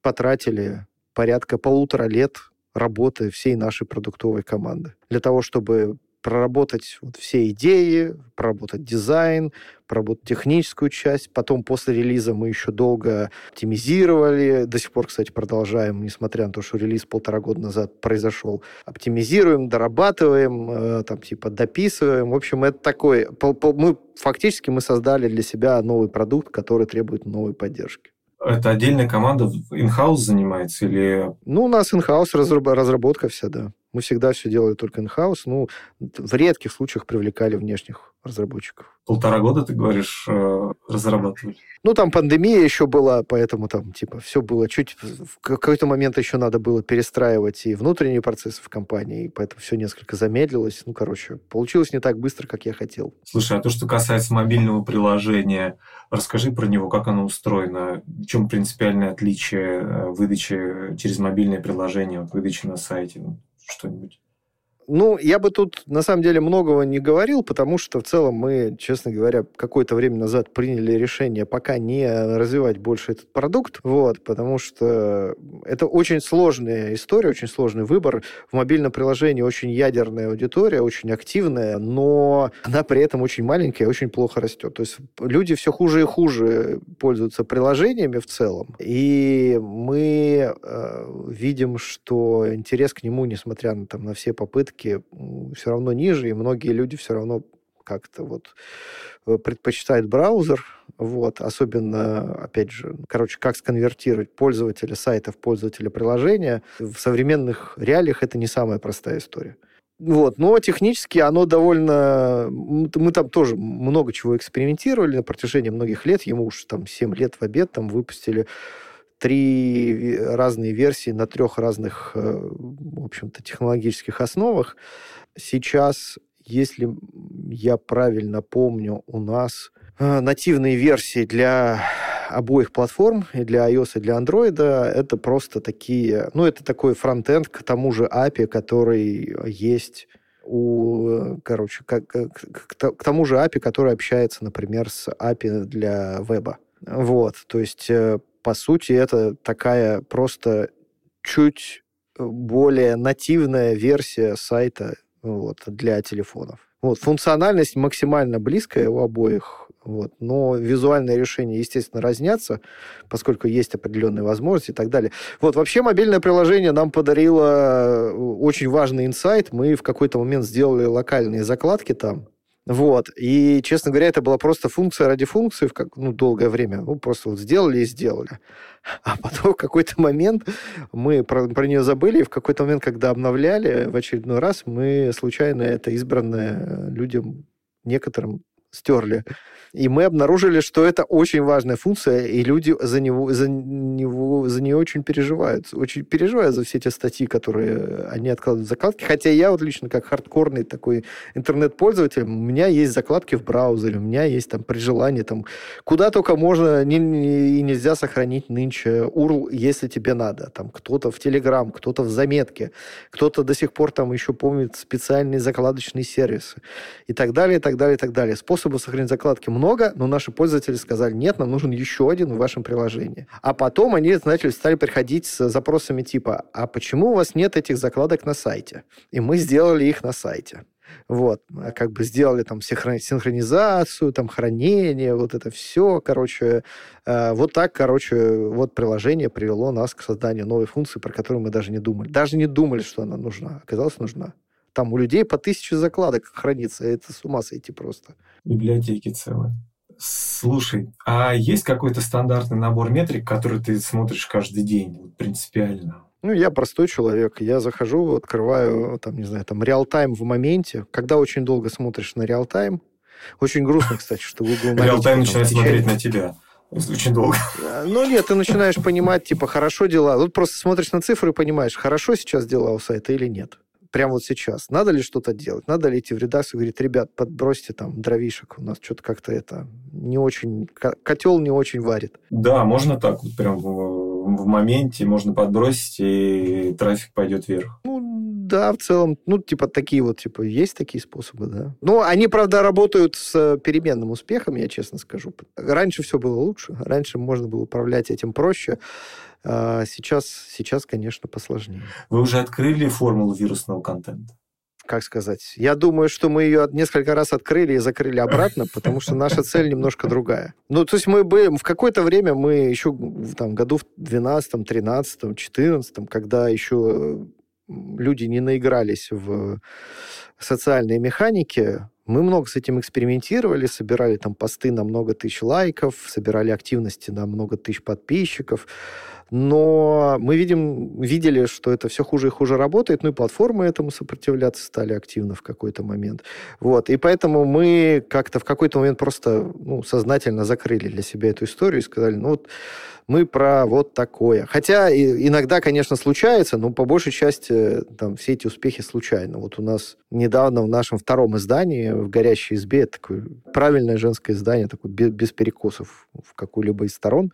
потратили порядка полутора лет работы всей нашей продуктовой команды. Для того, чтобы проработать вот все идеи, проработать дизайн, проработать техническую часть. Потом после релиза мы еще долго оптимизировали. До сих пор, кстати, продолжаем, несмотря на то, что релиз полтора года назад произошел. Оптимизируем, дорабатываем, э, там типа дописываем. В общем, это такой... Мы фактически мы создали для себя новый продукт, который требует новой поддержки. Это отдельная команда in-house занимается или... Ну, у нас in-house разработка вся, да. Мы всегда все делали только in-house. Ну, в редких случаях привлекали внешних разработчиков. Полтора года, ты говоришь, э, разрабатывали? Ну, там пандемия еще была, поэтому там, типа, все было чуть... В какой-то момент еще надо было перестраивать и внутренние процессы в компании, поэтому все несколько замедлилось. Ну, короче, получилось не так быстро, как я хотел. Слушай, а то, что касается мобильного приложения, расскажи про него, как оно устроено, в чем принципиальное отличие э, выдачи через мобильное приложение от выдачи на сайте, что-нибудь? Ну, я бы тут, на самом деле, многого не говорил, потому что в целом мы, честно говоря, какое-то время назад приняли решение пока не развивать больше этот продукт, вот, потому что это очень сложная история, очень сложный выбор. В мобильном приложении очень ядерная аудитория, очень активная, но она при этом очень маленькая и очень плохо растет. То есть люди все хуже и хуже пользуются приложениями в целом, и мы э, видим, что интерес к нему, несмотря на, там, на все попытки, все-таки все равно ниже, и многие люди все равно как-то вот э, предпочитают браузер, вот, особенно, опять же, короче, как сконвертировать пользователя сайта в пользователя приложения. В современных реалиях это не самая простая история. Вот, но технически оно довольно... Мы там тоже много чего экспериментировали на протяжении многих лет. Ему уж там 7 лет в обед там выпустили три разные версии на трех разных, э, в общем-то, технологических основах. Сейчас, если я правильно помню, у нас э, нативные версии для обоих платформ, и для iOS, и для Android, это просто такие, ну, это такой фронтенд к тому же API, который есть у, короче, как, к, к тому же API, который общается, например, с API для веба. Вот, то есть э, по сути, это такая просто чуть более нативная версия сайта вот, для телефонов. Вот, функциональность максимально близкая у обоих, вот, но визуальные решения, естественно, разнятся, поскольку есть определенные возможности и так далее. Вот, вообще мобильное приложение нам подарило очень важный инсайт. Мы в какой-то момент сделали локальные закладки там, вот. И, честно говоря, это была просто функция ради функции в как, ну, долгое время. Ну, просто вот сделали и сделали. *laughs* А потом в какой-то момент мы про, про нее забыли, и в какой-то момент, когда обновляли в очередной раз, мы случайно это избранное людям некоторым стерли. И мы обнаружили, что это очень важная функция, и люди за, него, за, него, за нее очень переживают. Очень переживают за все эти статьи, которые они откладывают в закладки. Хотя я вот лично как хардкорный такой интернет-пользователь, у меня есть закладки в браузере, у меня есть там при желании там куда только можно не, не, и нельзя сохранить нынче URL, если тебе надо. Там кто-то в Telegram, кто-то в заметке, кто-то до сих пор там еще помнит специальные закладочные сервисы и так далее, и так далее, и так далее. Способов сохранить закладки много, но наши пользователи сказали, нет, нам нужен еще один в вашем приложении. А потом они начали, стали приходить с запросами типа, а почему у вас нет этих закладок на сайте? И мы сделали их на сайте. Вот, а как бы сделали там синхронизацию, там хранение, вот это все, короче, э, вот так, короче, вот приложение привело нас к созданию новой функции, про которую мы даже не думали. Даже не думали, что она нужна. Оказалось, нужна. Там у людей по тысяче закладок хранится. Это с ума сойти просто. Библиотеки целые. Слушай, а есть какой-то стандартный набор метрик, который ты смотришь каждый день, принципиально? Ну, я простой человек. Я захожу, открываю, там, не знаю, там, реал-тайм в моменте. Когда очень долго смотришь на реал-тайм, очень грустно, кстати, что Google Реал-тайм начинает смотреть на тебя. Очень долго. Ну нет, ты начинаешь понимать, типа, хорошо дела. Вот просто смотришь на цифры и понимаешь, хорошо сейчас дела у сайта или нет прямо вот сейчас. Надо ли что-то делать? Надо ли идти в редакцию и говорить, ребят, подбросьте там дровишек, у нас что-то как-то это не очень... Котел не очень варит. Да, можно так вот прям в, в моменте, можно подбросить, и трафик пойдет вверх. Ну, да, в целом, ну, типа, такие вот, типа, есть такие способы, да. Ну, они, правда, работают с переменным успехом, я честно скажу. Раньше все было лучше, раньше можно было управлять этим проще. А сейчас, сейчас, конечно, посложнее. Вы уже открыли формулу вирусного контента? Как сказать, я думаю, что мы ее несколько раз открыли и закрыли обратно, *laughs* потому что наша цель немножко другая. Ну, то есть мы были, в какое-то время мы еще в там, году в 12, 13, 14, когда еще люди не наигрались в социальные механики, мы много с этим экспериментировали, собирали там посты на много тысяч лайков, собирали активности на много тысяч подписчиков. Но мы видим, видели, что это все хуже и хуже работает, ну и платформы этому сопротивляться стали активно в какой-то момент. Вот. И поэтому мы как-то в какой-то момент просто ну, сознательно закрыли для себя эту историю и сказали, ну вот мы про вот такое. Хотя иногда, конечно, случается, но по большей части там все эти успехи случайно. Вот у нас недавно в нашем втором издании в «Горящей избе» такое правильное женское издание, такое без, без перекосов в какую-либо из сторон,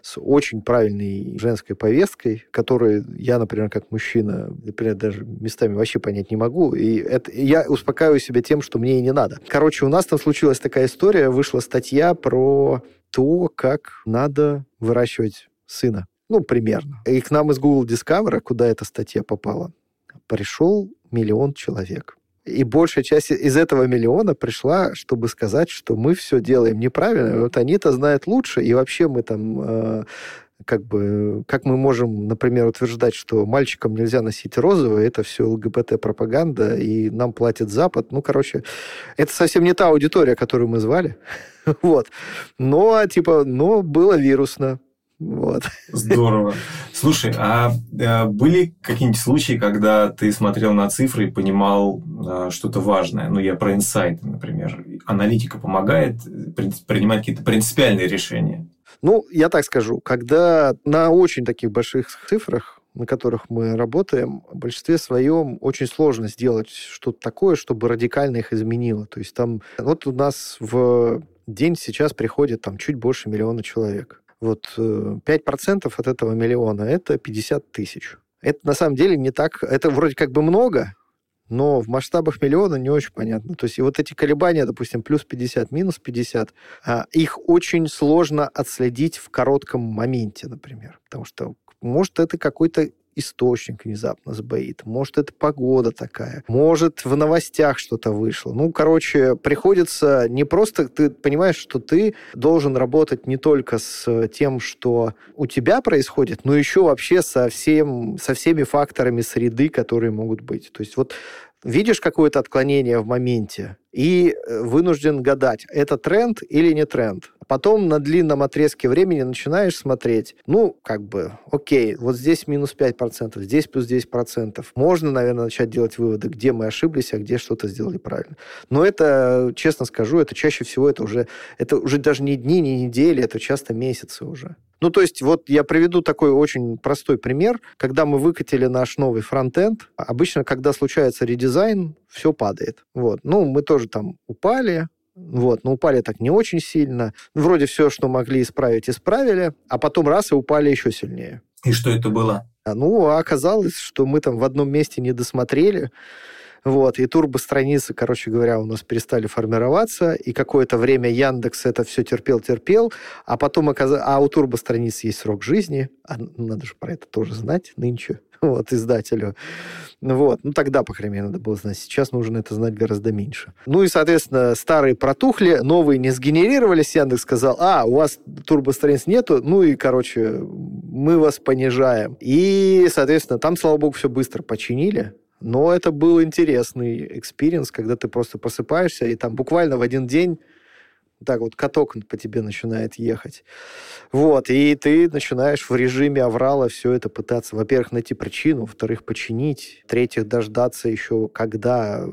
с очень правильной женской повесткой, которую я, например, как мужчина, например, даже местами вообще понять не могу. И это, я успокаиваю себя тем, что мне и не надо. Короче, у нас там случилась такая история, вышла статья про то, как надо выращивать сына. Ну, примерно. И к нам из Google Discover, куда эта статья попала, пришел миллион человек. И большая часть из этого миллиона пришла, чтобы сказать, что мы все делаем неправильно. Вот они-то знают лучше, и вообще мы там э, как бы, как мы можем, например, утверждать, что мальчикам нельзя носить розовое, это все ЛГБТ-пропаганда, и нам платит Запад. Ну, короче, это совсем не та аудитория, которую мы звали. *laughs* вот. Но, типа, но было вирусно. Вот. Здорово. Слушай, а, а были какие-нибудь случаи, когда ты смотрел на цифры и понимал а, что-то важное? Ну, я про инсайты, например. Аналитика помогает принимать какие-то принципиальные решения? Ну, я так скажу, когда на очень таких больших цифрах, на которых мы работаем, в большинстве своем очень сложно сделать что-то такое, чтобы радикально их изменило. То есть там, вот у нас в день сейчас приходит там чуть больше миллиона человек. Вот 5% э, от этого миллиона – это 50 тысяч. Это на самом деле не так... Это вроде как бы много, но в масштабах миллиона не очень понятно. То есть и вот эти колебания, допустим, плюс 50, минус 50, а, их очень сложно отследить в коротком моменте, например. Потому что, может, это какой-то источник внезапно сбоит, может, это погода такая, может, в новостях что-то вышло. Ну, короче, приходится не просто... Ты понимаешь, что ты должен работать не только с тем, что у тебя происходит, но еще вообще со, всем, со всеми факторами среды, которые могут быть. То есть вот видишь какое-то отклонение в моменте и э, вынужден гадать, это тренд или не тренд. Потом на длинном отрезке времени начинаешь смотреть, ну, как бы, окей, вот здесь минус 5%, здесь плюс 10%. Можно, наверное, начать делать выводы, где мы ошиблись, а где что-то сделали правильно. Но это, честно скажу, это чаще всего это уже, это уже даже не дни, не недели, это часто месяцы уже. Ну, то есть, вот я приведу такой очень простой пример. Когда мы выкатили наш новый фронтенд, обычно, когда случается редизайн, все падает. Вот. Ну, мы тоже там упали, вот, но упали так не очень сильно. Вроде все, что могли исправить, исправили, а потом раз и упали еще сильнее. И что это было? А, ну, оказалось, что мы там в одном месте не досмотрели, вот, и турбо-страницы, короче говоря, у нас перестали формироваться, и какое-то время Яндекс это все терпел-терпел, а потом оказалось... А у турбо-страниц есть срок жизни, а надо же про это тоже знать нынче, *laughs* вот, издателю. Вот, ну тогда, по крайней мере, надо было знать. Сейчас нужно это знать гораздо меньше. Ну и, соответственно, старые протухли, новые не сгенерировались. Яндекс сказал, а, у вас турбостраниц нету, ну и, короче, мы вас понижаем. И, соответственно, там, слава богу, все быстро починили. Но это был интересный experience, когда ты просто просыпаешься, и там буквально в один день так вот каток по тебе начинает ехать. Вот, и ты начинаешь в режиме аврала все это пытаться, во-первых, найти причину, во-вторых, починить, в-третьих, дождаться еще, когда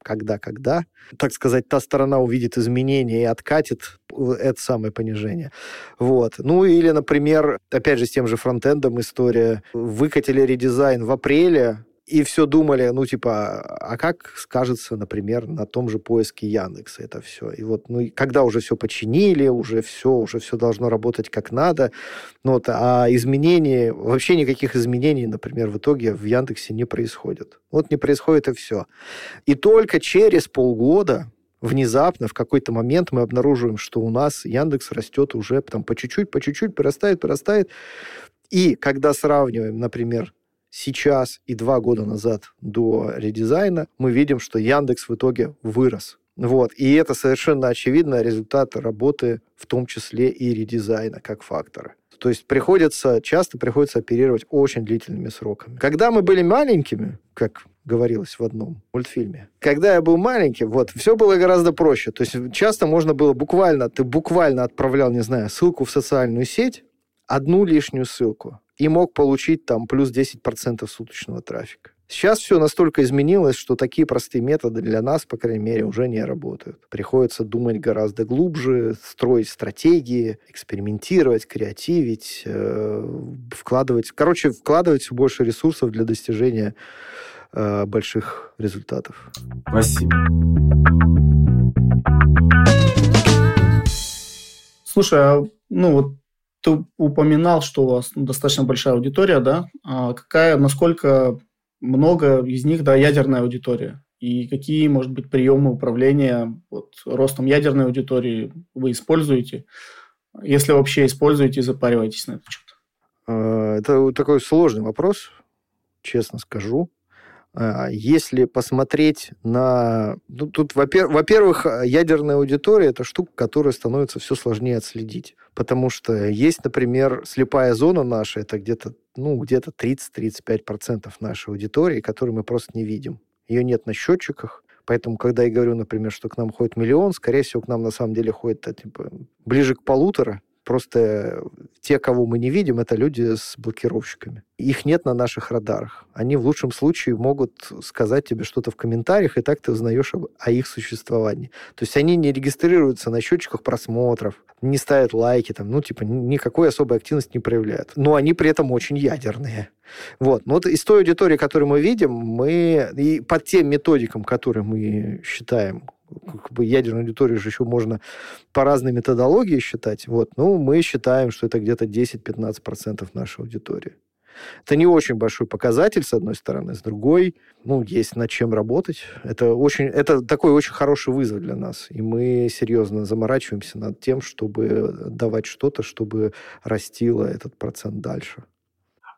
когда, когда, так сказать, та сторона увидит изменения и откатит это самое понижение. Вот. Ну, или, например, опять же, с тем же фронтендом история. Выкатили редизайн в апреле, и все думали, ну, типа, а как скажется, например, на том же поиске Яндекса это все. И вот, ну, когда уже все починили, уже все, уже все должно работать как надо, ну, вот, а изменений, вообще никаких изменений, например, в итоге в Яндексе не происходит. Вот не происходит и все. И только через полгода внезапно в какой-то момент мы обнаруживаем, что у нас Яндекс растет уже там по чуть-чуть, по чуть-чуть, прирастает, прирастает. И когда сравниваем, например, сейчас и два года назад до редизайна, мы видим, что Яндекс в итоге вырос. Вот. И это совершенно очевидно результат работы, в том числе и редизайна как фактора. То есть приходится, часто приходится оперировать очень длительными сроками. Когда мы были маленькими, как говорилось в одном мультфильме. Когда я был маленький, вот, все было гораздо проще. То есть часто можно было буквально, ты буквально отправлял, не знаю, ссылку в социальную сеть, одну лишнюю ссылку, и мог получить там плюс 10% суточного трафика. Сейчас все настолько изменилось, что такие простые методы для нас, по крайней мере, уже не работают. Приходится думать гораздо глубже, строить стратегии, экспериментировать, креативить, э, вкладывать, короче, вкладывать все больше ресурсов для достижения э, больших результатов. Спасибо. Слушай, а, ну вот ты упоминал, что у вас ну, достаточно большая аудитория, да? А какая, насколько много из них, да, ядерная аудитория? И какие, может быть, приемы управления вот, ростом ядерной аудитории вы используете? Если вообще используете, запариваетесь на этот счет? А, это такой сложный вопрос, честно скажу. А, если посмотреть на... Ну, тут, во-первых, ядерная аудитория – это штука, которая становится все сложнее отследить. Потому что есть, например, слепая зона наша, это где-то ну, где-то 30-35% нашей аудитории, которую мы просто не видим. Ее нет на счетчиках, Поэтому, когда я говорю, например, что к нам ходит миллион, скорее всего, к нам на самом деле ходит типа, ближе к полутора, Просто те, кого мы не видим, это люди с блокировщиками. Их нет на наших радарах. Они в лучшем случае могут сказать тебе что-то в комментариях, и так ты узнаешь об, о их существовании. То есть они не регистрируются на счетчиках просмотров, не ставят лайки, там, ну, типа, никакой особой активности не проявляют. Но они при этом очень ядерные. Вот. Но вот из той аудитории, которую мы видим, мы и под тем методикам, которые мы считаем как бы ядерную аудиторию же еще можно по разной методологии считать. Вот. Ну, мы считаем, что это где-то 10-15% нашей аудитории. Это не очень большой показатель, с одной стороны. С другой, ну, есть над чем работать. Это, очень, это такой очень хороший вызов для нас. И мы серьезно заморачиваемся над тем, чтобы давать что-то, чтобы растило этот процент дальше.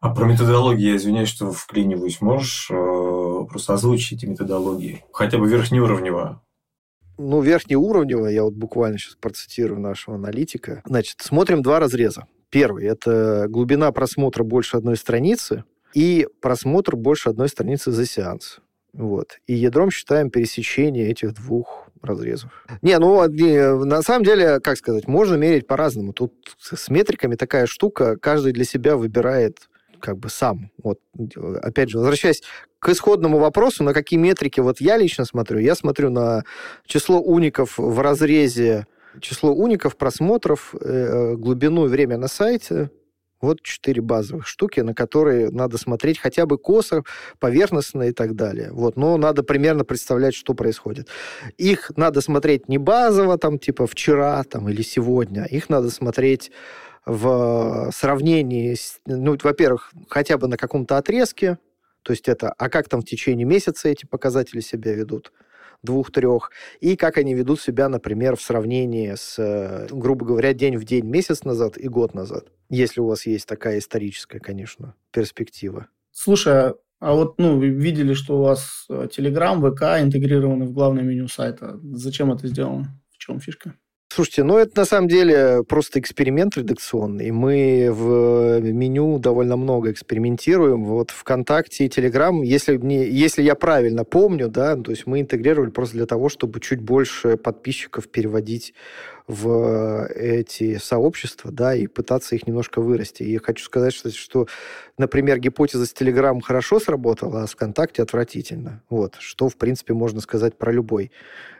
А про методологию, я извиняюсь, что вклиниваюсь. Можешь э, просто озвучить эти методологии? Хотя бы верхнеуровнево ну, верхнеуровнево, я вот буквально сейчас процитирую нашего аналитика. Значит, смотрим два разреза. Первый – это глубина просмотра больше одной страницы и просмотр больше одной страницы за сеанс. Вот. И ядром считаем пересечение этих двух разрезов. Не, ну, не, на самом деле, как сказать, можно мерить по-разному. Тут с метриками такая штука, каждый для себя выбирает как бы сам. Вот, опять же, возвращаясь к исходному вопросу, на какие метрики вот я лично смотрю, я смотрю на число уников в разрезе, число уников, просмотров, э, глубину и время на сайте, вот четыре базовых штуки, на которые надо смотреть хотя бы косо, поверхностно и так далее. Вот, но надо примерно представлять, что происходит. Их надо смотреть не базово, там, типа вчера там, или сегодня. Их надо смотреть в сравнении, с, ну, во-первых, хотя бы на каком-то отрезке, то есть это, а как там в течение месяца эти показатели себя ведут, двух-трех, и как они ведут себя, например, в сравнении с, грубо говоря, день в день, месяц назад и год назад, если у вас есть такая историческая, конечно, перспектива. Слушай, а вот, ну, вы видели, что у вас Telegram, ВК интегрированы в главное меню сайта. Зачем это сделано? В чем фишка? Слушайте, ну это на самом деле просто эксперимент редакционный. Мы в меню довольно много экспериментируем. Вот ВКонтакте и Телеграм, если, не, если я правильно помню, да, то есть мы интегрировали просто для того, чтобы чуть больше подписчиков переводить в эти сообщества, да, и пытаться их немножко вырасти. И я хочу сказать, что, что например, гипотеза с Телеграм хорошо сработала, а с ВКонтакте отвратительно. Вот, что, в принципе, можно сказать про любой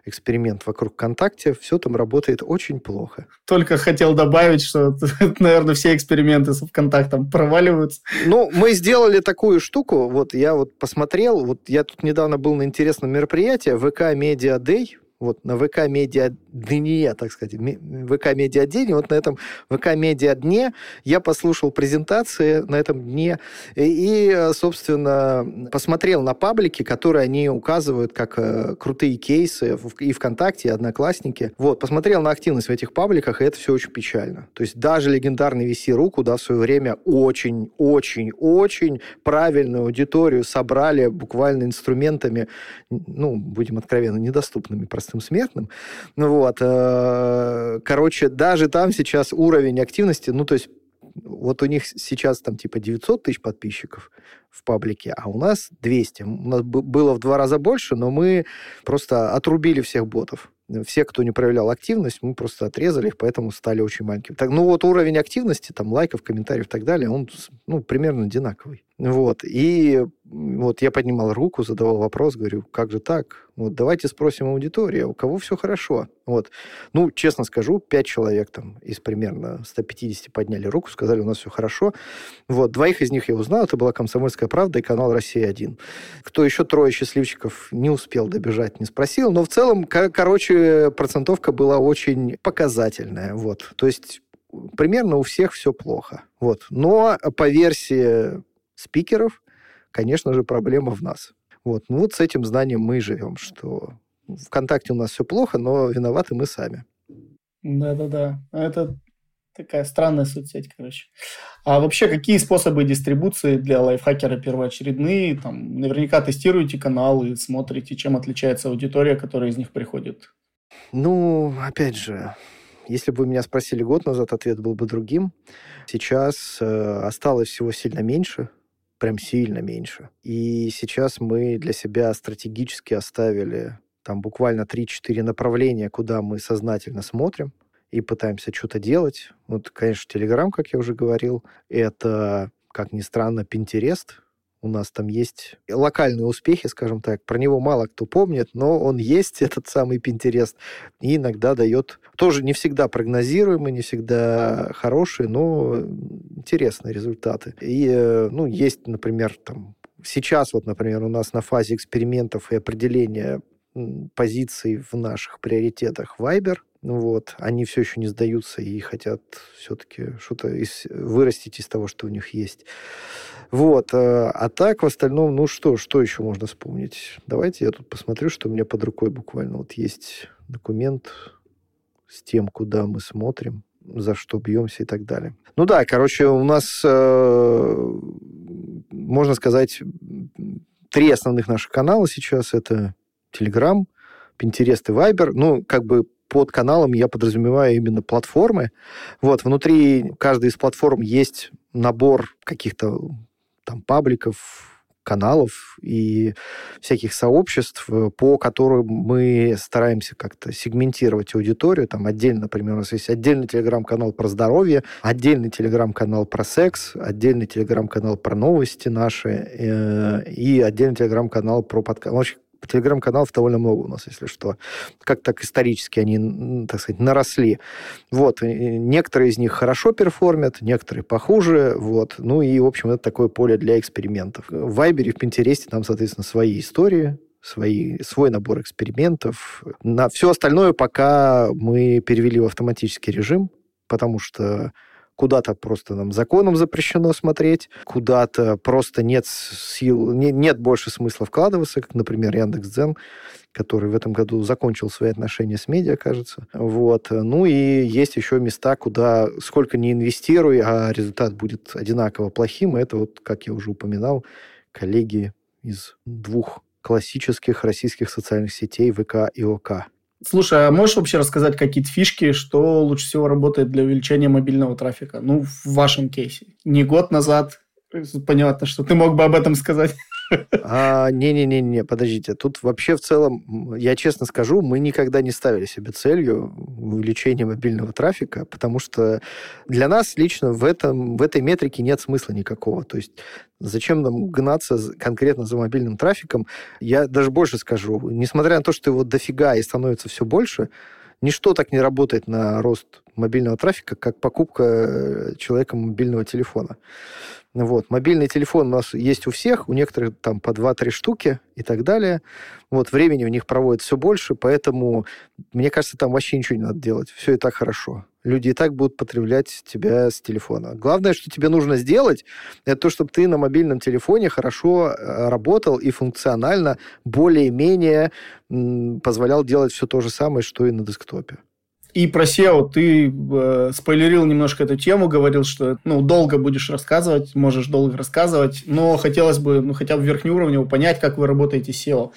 эксперимент вокруг ВКонтакте. Все там работает очень плохо. Только хотел добавить, что, *laughs* наверное, все эксперименты с ВКонтактом проваливаются. Ну, мы сделали такую штуку, вот я вот посмотрел, вот я тут недавно был на интересном мероприятии, ВК Media Day, вот на ВК Медиа Дне, так сказать, ВК Медиа День, вот на этом ВК Медиа Дне я послушал презентации на этом дне и, собственно, посмотрел на паблики, которые они указывают как э, крутые кейсы и ВКонтакте, и Одноклассники. Вот, посмотрел на активность в этих пабликах, и это все очень печально. То есть даже легендарный VC Ру, куда в свое время очень-очень-очень правильную аудиторию собрали буквально инструментами, ну, будем откровенно, недоступными простым смертным. Ну вот. Э, короче, даже там сейчас уровень активности, ну, то есть вот у них сейчас там типа 900 тысяч подписчиков в паблике, а у нас 200. У нас было в два раза больше, но мы просто отрубили всех ботов. все, кто не проявлял активность, мы просто отрезали их, поэтому стали очень маленькими. Так, ну вот уровень активности, там, лайков, комментариев и так далее, он ну, примерно одинаковый. Вот. И вот я поднимал руку, задавал вопрос, говорю, как же так? Вот давайте спросим аудиторию, у кого все хорошо? Вот. Ну, честно скажу, пять человек там из примерно 150 подняли руку, сказали, у нас все хорошо. Вот. Двоих из них я узнал, это была «Комсомольская правда» и канал «Россия-1». Кто еще трое счастливчиков не успел добежать, не спросил, но в целом, короче, процентовка была очень показательная. Вот. То есть примерно у всех все плохо. Вот. Но по версии спикеров, конечно же, проблема в нас. Вот. Ну вот с этим знанием мы и живем, что ВКонтакте у нас все плохо, но виноваты мы сами. Да-да-да. Это такая странная соцсеть, короче. А вообще, какие способы дистрибуции для лайфхакера первоочередные? Там, наверняка тестируете каналы, смотрите, чем отличается аудитория, которая из них приходит. Ну, опять же, если бы вы меня спросили год назад, ответ был бы другим. Сейчас э, осталось всего сильно меньше прям сильно меньше. И сейчас мы для себя стратегически оставили там буквально 3-4 направления, куда мы сознательно смотрим и пытаемся что-то делать. Вот, конечно, Телеграм, как я уже говорил, это, как ни странно, Пинтерест, у нас там есть локальные успехи, скажем так. Про него мало кто помнит, но он есть, *laughs* этот самый Pinterest, и иногда дает тоже не всегда прогнозируемые, не всегда хорошие, но интересные результаты. И, э, ну, есть, например, там, сейчас вот, например, у нас на фазе экспериментов и определения позиций в наших приоритетах Viber, вот, они все еще не сдаются и хотят все-таки что-то из, вырастить из того, что у них есть. Вот. Э, а так, в остальном, ну что, что еще можно вспомнить? Давайте я тут посмотрю, что у меня под рукой буквально. Вот есть документ с тем, куда мы смотрим, за что бьемся и так далее. Ну да, короче, у нас, э, можно сказать, три основных наших канала сейчас. Это Telegram, Pinterest и Viber. Ну, как бы под каналом я подразумеваю именно платформы. Вот, внутри каждой из платформ есть набор каких-то там пабликов, каналов и всяких сообществ, э, по которым мы стараемся как-то сегментировать аудиторию. Там отдельно, например, у нас есть отдельный телеграм-канал про здоровье, отдельный телеграм-канал про секс, отдельный телеграм-канал про новости наши э, и отдельный телеграм-канал про подкаст телеграм-каналов довольно много у нас, если что. Как так исторически они, так сказать, наросли. Вот. Некоторые из них хорошо перформят, некоторые похуже. Вот. Ну и, в общем, это такое поле для экспериментов. В Вайбере, в Пинтересте там, соответственно, свои истории, свои, свой набор экспериментов. На все остальное пока мы перевели в автоматический режим, потому что куда-то просто нам законом запрещено смотреть, куда-то просто нет сил, не, нет больше смысла вкладываться, как, например, Яндекс.Дзен, который в этом году закончил свои отношения с медиа, кажется. Вот. Ну и есть еще места, куда сколько не инвестируй, а результат будет одинаково плохим. Это вот, как я уже упоминал, коллеги из двух классических российских социальных сетей ВК и ОК. Слушай, а можешь вообще рассказать какие-то фишки, что лучше всего работает для увеличения мобильного трафика? Ну, в вашем кейсе. Не год назад, понятно, что ты мог бы об этом сказать. А, не-не-не, подождите. Тут вообще в целом, я честно скажу, мы никогда не ставили себе целью увеличение мобильного трафика, потому что для нас лично в, этом, в этой метрике нет смысла никакого. То есть зачем нам гнаться конкретно за мобильным трафиком? Я даже больше скажу. Несмотря на то, что его дофига и становится все больше, ничто так не работает на рост мобильного трафика, как покупка э, человеком мобильного телефона. Вот. Мобильный телефон у нас есть у всех, у некоторых там по 2-3 штуки и так далее. Вот. Времени у них проводят все больше, поэтому, мне кажется, там вообще ничего не надо делать. Все и так хорошо. Люди и так будут потреблять тебя с телефона. Главное, что тебе нужно сделать, это то, чтобы ты на мобильном телефоне хорошо э, работал и функционально более-менее позволял делать все то же самое, что и на десктопе. И про SEO ты э, спойлерил немножко эту тему, говорил, что ну, долго будешь рассказывать, можешь долго рассказывать, но хотелось бы ну, хотя бы верхнеуровнево понять, как вы работаете с SEO.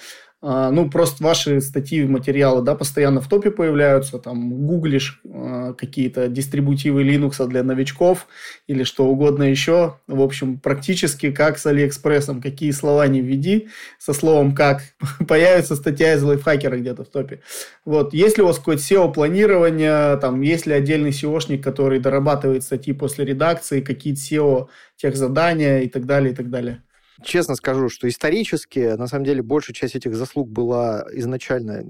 А, ну, просто ваши статьи, материалы, да, постоянно в топе появляются, там, гуглишь а, какие-то дистрибутивы Linux для новичков или что угодно еще. В общем, практически как с Алиэкспрессом, какие слова не введи, со словом «как» *laughs* появится статья из лайфхакера где-то в топе. Вот, есть ли у вас какое-то SEO-планирование, там, есть ли отдельный SEOшник, который дорабатывает статьи после редакции, какие-то SEO тех задания и так далее, и так далее? Честно скажу, что исторически, на самом деле, большая часть этих заслуг была изначально,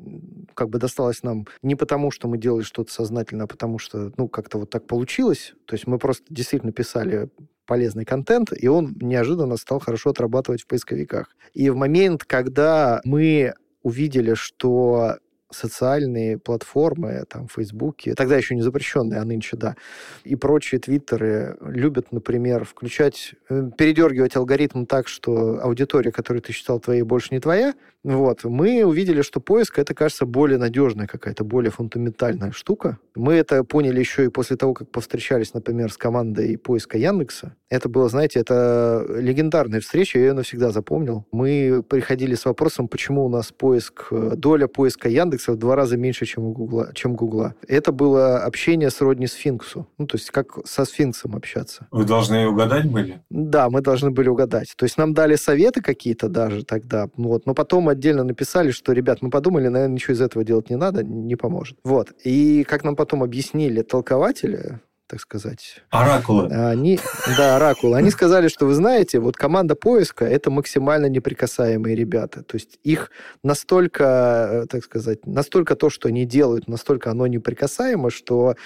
как бы досталась нам не потому, что мы делали что-то сознательно, а потому что, ну, как-то вот так получилось. То есть мы просто действительно писали полезный контент, и он неожиданно стал хорошо отрабатывать в поисковиках. И в момент, когда мы увидели, что социальные платформы, там, Фейсбуке, тогда еще не запрещенные, а нынче, да, и прочие твиттеры любят, например, включать, э, передергивать алгоритм так, что аудитория, которую ты считал твоей, больше не твоя, вот, мы увидели, что поиск, это, кажется, более надежная какая-то, более фундаментальная штука. Мы это поняли еще и после того, как повстречались, например, с командой поиска Яндекса. Это было, знаете, это легендарная встреча, я ее навсегда запомнил. Мы приходили с вопросом, почему у нас поиск, э, доля поиска Яндекса в два раза меньше, чем у Гугла. Чем Гугла. Это было общение сродни сфинксу. Ну, то есть как со сфинксом общаться. Вы должны угадать были? Да, мы должны были угадать. То есть нам дали советы какие-то даже тогда, ну, вот, но потом отдельно написали, что, ребят, мы подумали, наверное, ничего из этого делать не надо, не поможет. Вот. И как нам потом объяснили толкователи, так сказать. Оракулы. Они, да, оракулы. Они сказали, что вы знаете, вот команда поиска это максимально неприкасаемые ребята. То есть их настолько, э, так сказать, настолько то, что они делают, настолько оно неприкасаемо, что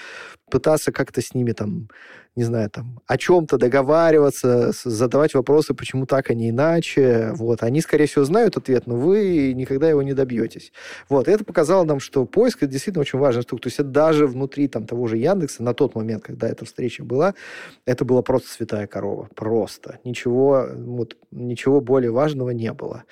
пытаться как-то с ними там не знаю, там, о чем-то договариваться, задавать вопросы, почему так, а не иначе. Вот. Они, скорее всего, знают ответ, но вы никогда его не добьетесь. Вот. И это показало нам, что поиск – это действительно очень важная штука. То есть это даже внутри там, того же Яндекса на тот момент, когда эта встреча была, это была просто святая корова. Просто. Ничего, вот, ничего более важного не было.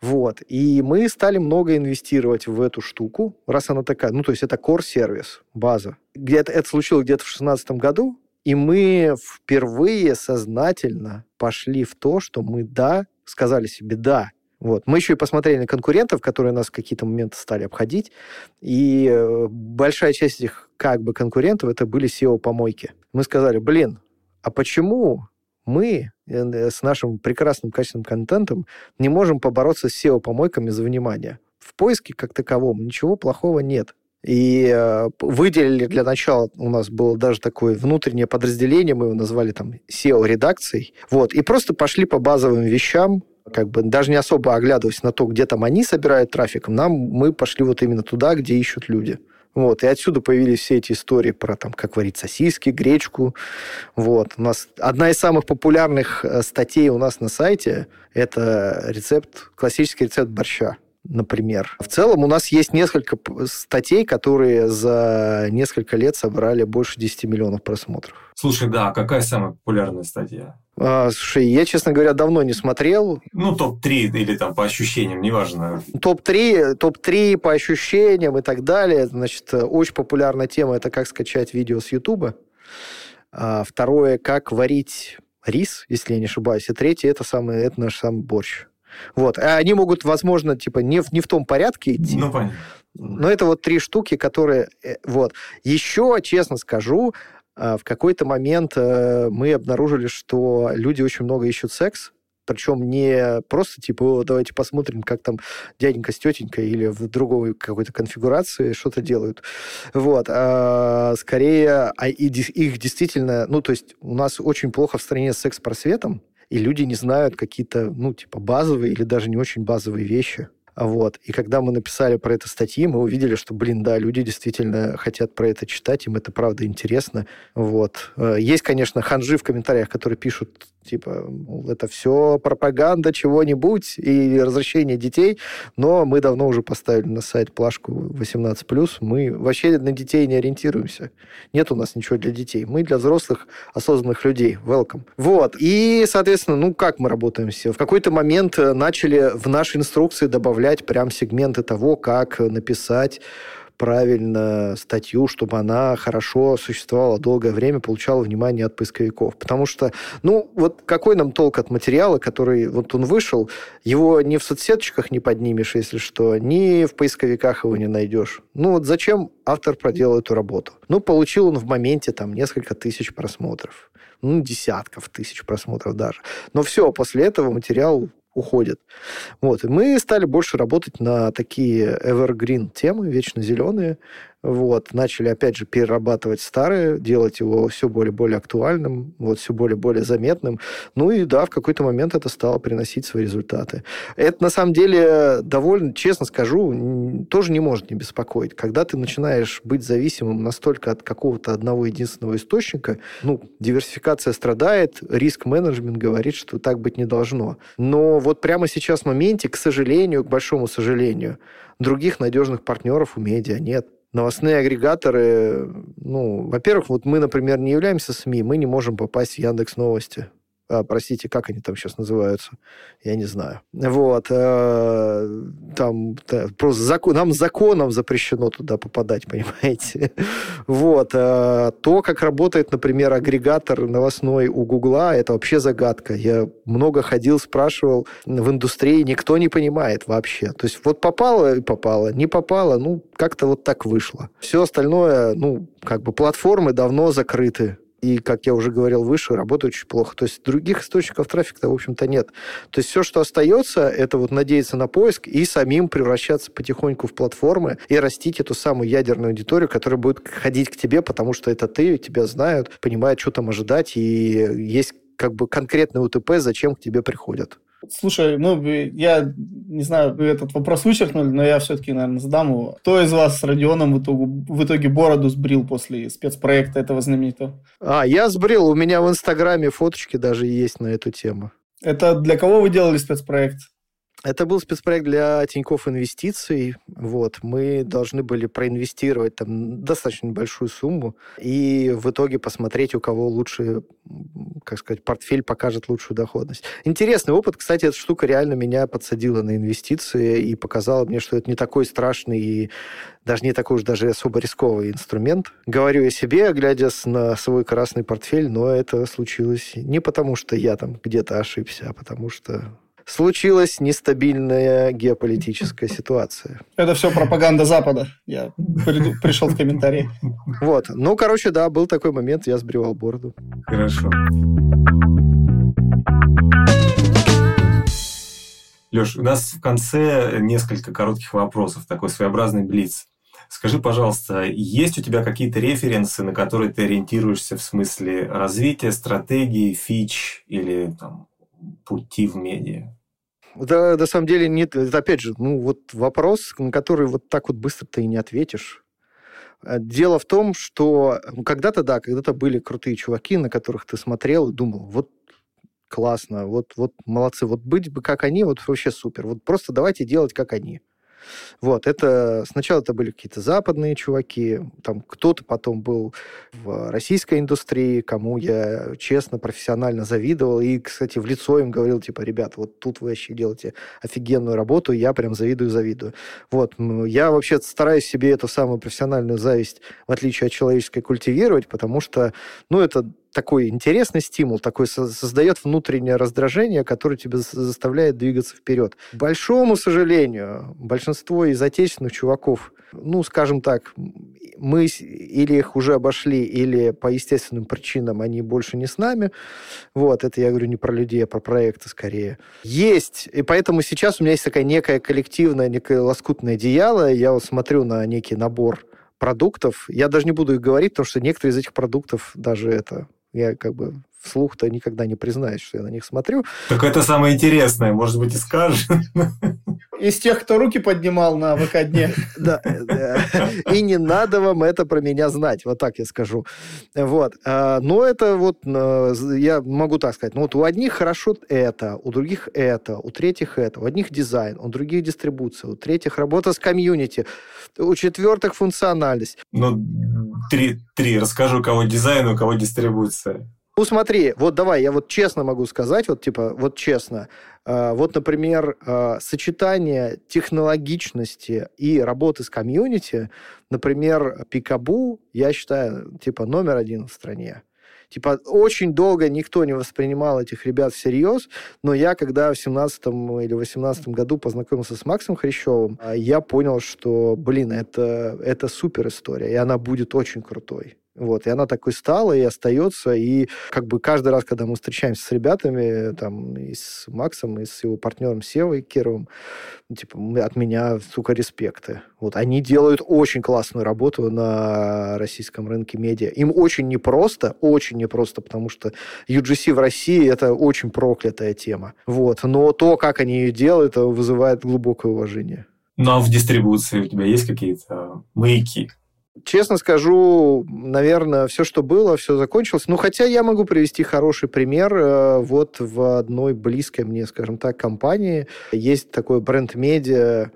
Вот. И мы стали много инвестировать в эту штуку, раз она такая, ну, то есть это core-сервис, база. Где-то это случилось где-то в 2016 году, и мы впервые сознательно пошли в то, что мы, да, сказали себе «да». Вот. Мы еще и посмотрели на конкурентов, которые нас в какие-то моменты стали обходить. И э, большая часть этих как бы конкурентов это были SEO-помойки. Мы сказали, блин, а почему мы э, с нашим прекрасным качественным контентом не можем побороться с SEO-помойками за внимание? В поиске как таковом ничего плохого нет. И э, выделили для начала, у нас было даже такое внутреннее подразделение, мы его назвали там SEO-редакцией. Вот, и просто пошли по базовым вещам, как бы даже не особо оглядываясь на то, где там они собирают трафик, нам мы пошли вот именно туда, где ищут люди. Вот, и отсюда появились все эти истории про там, как варить сосиски, гречку. Вот. У нас одна из самых популярных э, статей у нас на сайте – это рецепт, классический рецепт борща например. В целом у нас есть несколько статей, которые за несколько лет собрали больше 10 миллионов просмотров. Слушай, да, какая самая популярная статья? А, слушай, я, честно говоря, давно не смотрел. Ну, топ-3 или там по ощущениям, неважно. Топ-3, топ-3 по ощущениям и так далее. Значит, очень популярная тема – это как скачать видео с Ютуба. А второе – как варить рис, если я не ошибаюсь. И третье – это, самый, это наш самый борщ. Вот. А они могут, возможно, типа не в, не в том порядке идти. Ну, понятно. Но это вот три штуки, которые... Э, вот. Еще, честно скажу, а, в какой-то момент э, мы обнаружили, что люди очень много ищут секс, причем не просто типа, давайте посмотрим, как там дяденька с тетенькой или в другой какой-то конфигурации что-то делают. Вот. А скорее, а их действительно, ну, то есть у нас очень плохо в стране с секс-просветом, и люди не знают какие-то, ну, типа, базовые или даже не очень базовые вещи. Вот. И когда мы написали про это статьи, мы увидели, что, блин, да, люди действительно хотят про это читать, им это правда интересно. Вот. Э, есть, конечно, ханжи в комментариях, которые пишут, типа, это все пропаганда чего-нибудь и развращение детей, но мы давно уже поставили на сайт плашку 18+, мы вообще на детей не ориентируемся. Нет у нас ничего для детей. Мы для взрослых, осознанных людей. Welcome. Вот. И, соответственно, ну, как мы работаем все? В какой-то момент э, начали в наши инструкции добавлять прям сегменты того, как написать правильно статью, чтобы она хорошо существовала долгое время, получала внимание от поисковиков. Потому что, ну, вот какой нам толк от материала, который вот он вышел, его ни в соцсеточках не поднимешь, если что, ни в поисковиках его не найдешь. Ну, вот зачем автор проделал эту работу? Ну, получил он в моменте там несколько тысяч просмотров ну, десятков тысяч просмотров даже. Но все, после этого материал уходит. Вот. И мы стали больше работать на такие evergreen темы, вечно зеленые, вот, начали, опять же, перерабатывать старое, делать его все более-более актуальным, вот, все более-более заметным. Ну и да, в какой-то момент это стало приносить свои результаты. Это, на самом деле, довольно, честно скажу, тоже не может не беспокоить. Когда ты начинаешь быть зависимым настолько от какого-то одного единственного источника, ну, диверсификация страдает, риск-менеджмент говорит, что так быть не должно. Но вот прямо сейчас в моменте, к сожалению, к большому сожалению, других надежных партнеров у медиа нет новостные агрегаторы, ну, во-первых, вот мы, например, не являемся СМИ, мы не можем попасть в Яндекс Новости простите, как они там сейчас называются, я не знаю. Вот, э, там просто закон, нам законом запрещено туда попадать, *laughs* понимаете. Вот, э, то, как работает, например, агрегатор новостной у Гугла, это вообще загадка. Я много ходил, спрашивал в индустрии, никто не понимает вообще. То есть вот попало и попало, не попало, ну, как-то вот так вышло. Все остальное, ну, как бы платформы давно закрыты и, как я уже говорил выше, работает очень плохо. То есть других источников трафика, в общем-то, нет. То есть все, что остается, это вот надеяться на поиск и самим превращаться потихоньку в платформы и растить эту самую ядерную аудиторию, которая будет ходить к тебе, потому что это ты, тебя знают, понимают, что там ожидать, и есть как бы конкретный УТП, зачем к тебе приходят. Слушай, ну, я не знаю, вы этот вопрос вычеркнули, но я все-таки, наверное, задам его. Кто из вас с Родионом в итоге, в итоге бороду сбрил после спецпроекта этого знаменитого? А, я сбрил. У меня в Инстаграме фоточки даже есть на эту тему. Это для кого вы делали спецпроект? Это был спецпроект для Тинькофф Инвестиций. Вот. Мы должны были проинвестировать там достаточно большую сумму и в итоге посмотреть, у кого лучше, как сказать, портфель покажет лучшую доходность. Интересный опыт. Кстати, эта штука реально меня подсадила на инвестиции и показала мне, что это не такой страшный и даже не такой уж даже особо рисковый инструмент. Говорю я себе, глядя на свой красный портфель, но это случилось не потому, что я там где-то ошибся, а потому что случилась нестабильная геополитическая ситуация. Это все пропаганда Запада. Я приду, пришел в комментарии. Вот. Ну, короче, да, был такой момент, я сбривал бороду. Хорошо. Леш, у нас в конце несколько коротких вопросов, такой своеобразный блиц. Скажи, пожалуйста, есть у тебя какие-то референсы, на которые ты ориентируешься в смысле развития, стратегии, фич или там, пути в медиа? Да, на самом деле, нет, опять же, ну, вот вопрос, на который вот так вот быстро ты и не ответишь. А, дело в том, что когда-то, да, когда-то были крутые чуваки, на которых ты смотрел и думал, вот классно, вот, вот молодцы, вот быть бы как они, вот вообще супер. Вот просто давайте делать как они. Вот, это сначала это были какие-то западные чуваки, там кто-то потом был в российской индустрии, кому я честно, профессионально завидовал, и, кстати, в лицо им говорил, типа, ребят, вот тут вы вообще делаете офигенную работу, я прям завидую, завидую. Вот, я вообще стараюсь себе эту самую профессиональную зависть, в отличие от человеческой, культивировать, потому что, ну, это такой интересный стимул, такой создает внутреннее раздражение, которое тебя заставляет двигаться вперед. К большому сожалению, большинство из отечественных чуваков, ну, скажем так, мы или их уже обошли, или по естественным причинам они больше не с нами. Вот, это я говорю не про людей, а про проекты скорее. Есть, и поэтому сейчас у меня есть такая некая коллективная, некое лоскутное одеяло. Я вот смотрю на некий набор продуктов. Я даже не буду их говорить, потому что некоторые из этих продуктов даже это я как бы вслух-то никогда не признаюсь, что я на них смотрю. Так это самое интересное, может быть, и скажешь. *laughs* Из тех, кто руки поднимал на ВК-дне. Да. И не надо вам это про меня знать, вот так я скажу. Вот. А, но это вот, э, я могу так сказать, ну вот у одних хорошо это, у других это, у третьих это, у одних дизайн, у других дистрибуция, у третьих работа с комьюнити, у четвертых функциональность. Ну, три, три. Расскажу, у кого дизайн, у кого дистрибуция. Ну, смотри, вот давай, я вот честно могу сказать, вот типа, вот честно, э, вот, например, э, сочетание технологичности и работы с комьюнити, например, Пикабу, я считаю, типа, номер один в стране. Типа, очень долго никто не воспринимал этих ребят всерьез, но я, когда в 17 или 18 году познакомился с Максом Хрящевым, а, я понял, что, блин, это, это супер история, и она будет очень крутой. Вот, и она такой стала и остается, и как бы каждый раз, когда мы встречаемся с ребятами, там, и с Максом, и с его партнером Севой Кировым, типа, от меня, сука, респекты. Вот, они делают очень классную работу на российском рынке медиа. Им очень непросто, очень непросто, потому что UGC в России это очень проклятая тема. Вот, но то, как они ее делают, вызывает глубокое уважение. Ну, а в дистрибуции у тебя есть какие-то маяки? Честно скажу, наверное, все, что было, все закончилось. Ну, хотя я могу привести хороший пример. Э, вот в одной близкой мне, скажем так, компании есть такой бренд-медиа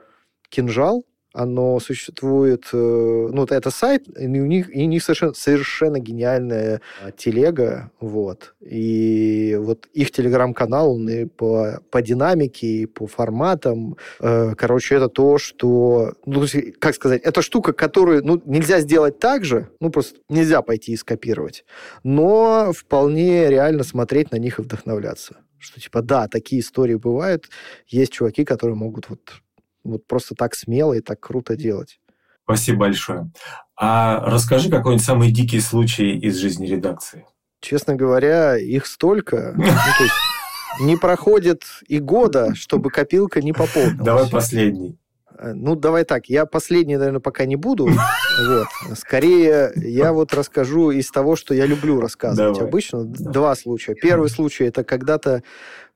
«Кинжал», оно существует, э, ну, это сайт, и у них, и у них совершенно, совершенно гениальная а, телега, вот. И вот их телеграм-канал, он и по, по динамике, и по форматам, э, короче, это то, что, ну, как сказать, это штука, которую, ну, нельзя сделать так же, ну, просто нельзя пойти и скопировать, но вполне реально смотреть на них и вдохновляться. Что, типа, да, такие истории бывают, есть чуваки, которые могут вот вот просто так смело и так круто делать. Спасибо большое. А расскажи какой-нибудь самый дикий случай из жизни редакции. Честно говоря, их столько. *laughs* Ну, есть не проходит и года, чтобы копилка не пополнилась. Давай последний. Э, ну, давай так, я последний, наверное, пока не буду. Вот. Скорее, я вот расскажу из того, что я люблю рассказывать давай. обычно. Два случая. Первый случай – это когда-то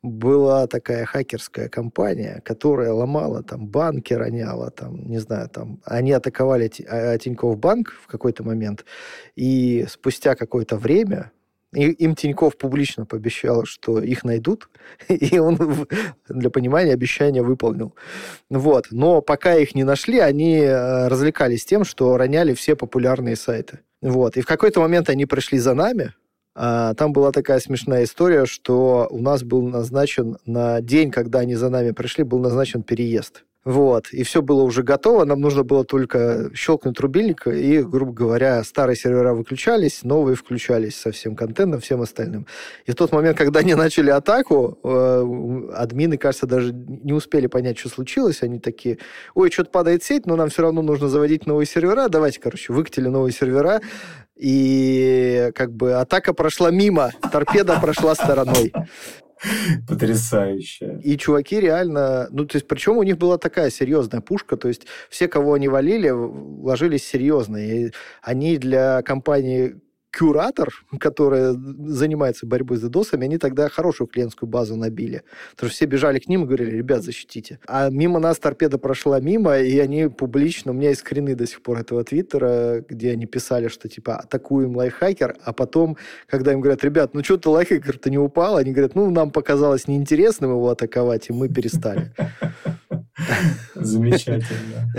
была такая хакерская компания, которая ломала там банки, роняла там, не знаю, там, они атаковали а, Тинькофф банк в какой-то момент, и спустя какое-то время и им Тиньков публично пообещал, что их найдут, *laughs* и он для понимания обещания выполнил. Вот. Но пока их не нашли, они э, развлекались тем, что роняли все популярные сайты. Вот. И в какой-то момент они пришли за нами, а, там была такая смешная история, что у нас был назначен на день, когда они за нами пришли, был назначен переезд. Вот, и все было уже готово, нам нужно было только щелкнуть рубильник, и, грубо говоря, старые сервера выключались, новые включались со всем контентом, всем остальным. И в тот момент, когда они *laughs* начали атаку, э, админы, кажется, даже не успели понять, что случилось, они такие, ой, что-то падает сеть, но нам все равно нужно заводить новые сервера, давайте, короче, выкатили новые сервера, и как бы атака прошла мимо, торпеда прошла стороной. *laughs* Потрясающе. И чуваки реально... Ну, то есть, причем у них была такая серьезная пушка, то есть все, кого они валили, ложились серьезно. И они для компании Куратор, которая занимается борьбой с дедосами, они тогда хорошую клиентскую базу набили. Потому что все бежали к ним и говорили, ребят, защитите. А мимо нас торпеда прошла мимо, и они публично, у меня есть скрины до сих пор этого твиттера, где они писали, что типа атакуем лайфхакер, а потом, когда им говорят, ребят, ну что-то лайфхакер-то не упал, они говорят, ну нам показалось неинтересным его атаковать, и мы перестали. *laughs* Замечательно.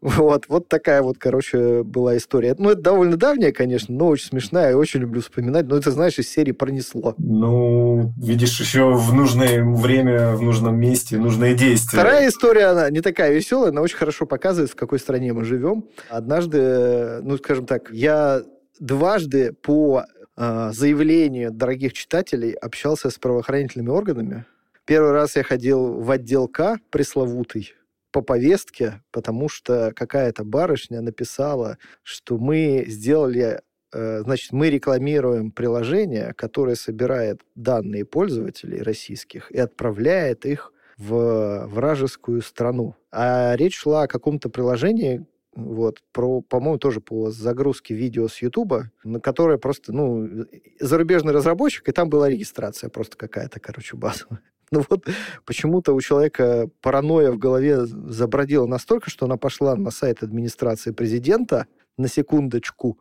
Вот, вот такая вот, короче, была история. Ну, это довольно давняя, конечно, но очень смешная, я очень люблю вспоминать. Но это, знаешь, из серии пронесло. Ну, видишь, еще в нужное время, в нужном месте, нужное действие. Вторая история, она не такая веселая, она очень хорошо показывает, в какой стране мы живем. Однажды, ну, скажем так, я дважды по э, заявлению дорогих читателей общался с правоохранительными органами. Первый раз я ходил в отдел К, пресловутый, по повестке, потому что какая-то барышня написала, что мы сделали э, Значит, мы рекламируем приложение, которое собирает данные пользователей российских и отправляет их в вражескую страну. А речь шла о каком-то приложении, вот, про, по-моему, тоже по загрузке видео с Ютуба, на которое просто, ну, зарубежный разработчик, и там была регистрация просто какая-то, короче, базовая. *laughs* Ну вот почему-то у человека паранойя в голове забродила настолько, что она пошла на сайт администрации президента, на секундочку,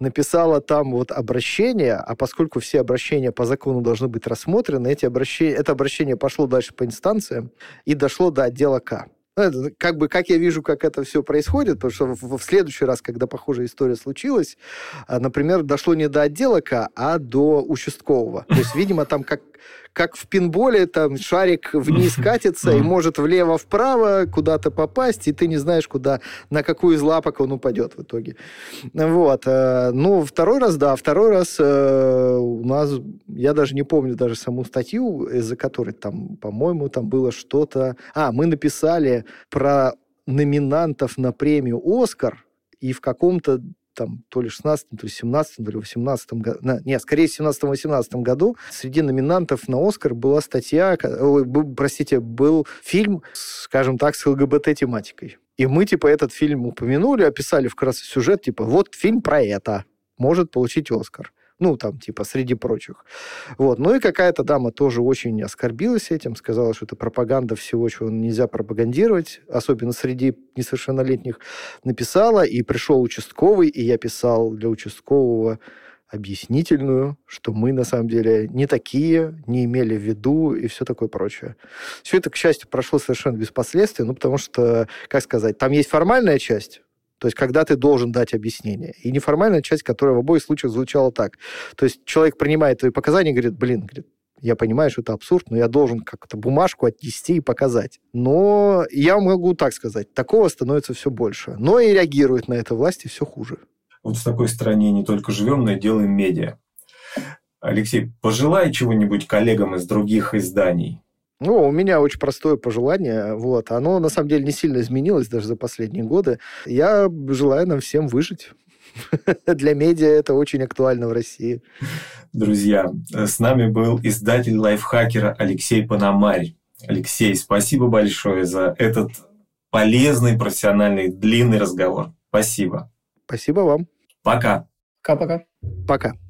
написала там вот обращение, а поскольку все обращения по закону должны быть рассмотрены, эти обращения, это обращение пошло дальше по инстанциям и дошло до отдела К. Ну, как бы, как я вижу, как это все происходит, потому что в, в следующий раз, когда похожая история случилась, а, например, дошло не до отделока, а до участкового. То есть, видимо, там как как в пинболе, там шарик вниз *laughs* катится и может влево-вправо куда-то попасть, и ты не знаешь, куда, на какую из лапок он упадет в итоге. Вот. Э, ну, второй раз, да, второй раз э, у нас, я даже не помню даже саму статью, из-за которой там, по-моему, там было что-то... А, мы написали про номинантов на премию «Оскар», и в каком-то там то ли 16 то ли 17 то ли 18 году, нет, скорее 17-18 году среди номинантов на Оскар была статья, ой, простите, был фильм, скажем так, с ЛГБТ-тематикой. И мы, типа, этот фильм упомянули, описали вкратце сюжет, типа, вот фильм про это, может получить Оскар. Ну, там, типа, среди прочих. Вот. Ну и какая-то дама тоже очень оскорбилась этим, сказала, что это пропаганда всего, чего нельзя пропагандировать, особенно среди несовершеннолетних. Написала, и пришел участковый, и я писал для участкового объяснительную, что мы на самом деле не такие, не имели в виду и все такое прочее. Все это, к счастью, прошло совершенно без последствий, ну, потому что, как сказать, там есть формальная часть, то есть, когда ты должен дать объяснение. И неформальная часть, которая в обоих случаях звучала так. То есть, человек принимает твои показания и говорит, блин, говорит, я понимаю, что это абсурд, но я должен как-то бумажку отнести и показать. Но я могу так сказать, такого становится все больше. Но и реагирует на это власти все хуже. Вот в такой стране не только живем, но и делаем медиа. Алексей, пожелай чего-нибудь коллегам из других изданий. Ну, у меня очень простое пожелание. Вот. Оно, на самом деле, не сильно изменилось даже за последние годы. Я желаю нам всем выжить. *laughs* Для медиа это очень актуально в России. Друзья, с нами был издатель лайфхакера Алексей Пономарь. Алексей, спасибо большое за этот полезный, профессиональный, длинный разговор. Спасибо. Спасибо вам. Пока. Пока-пока. Пока.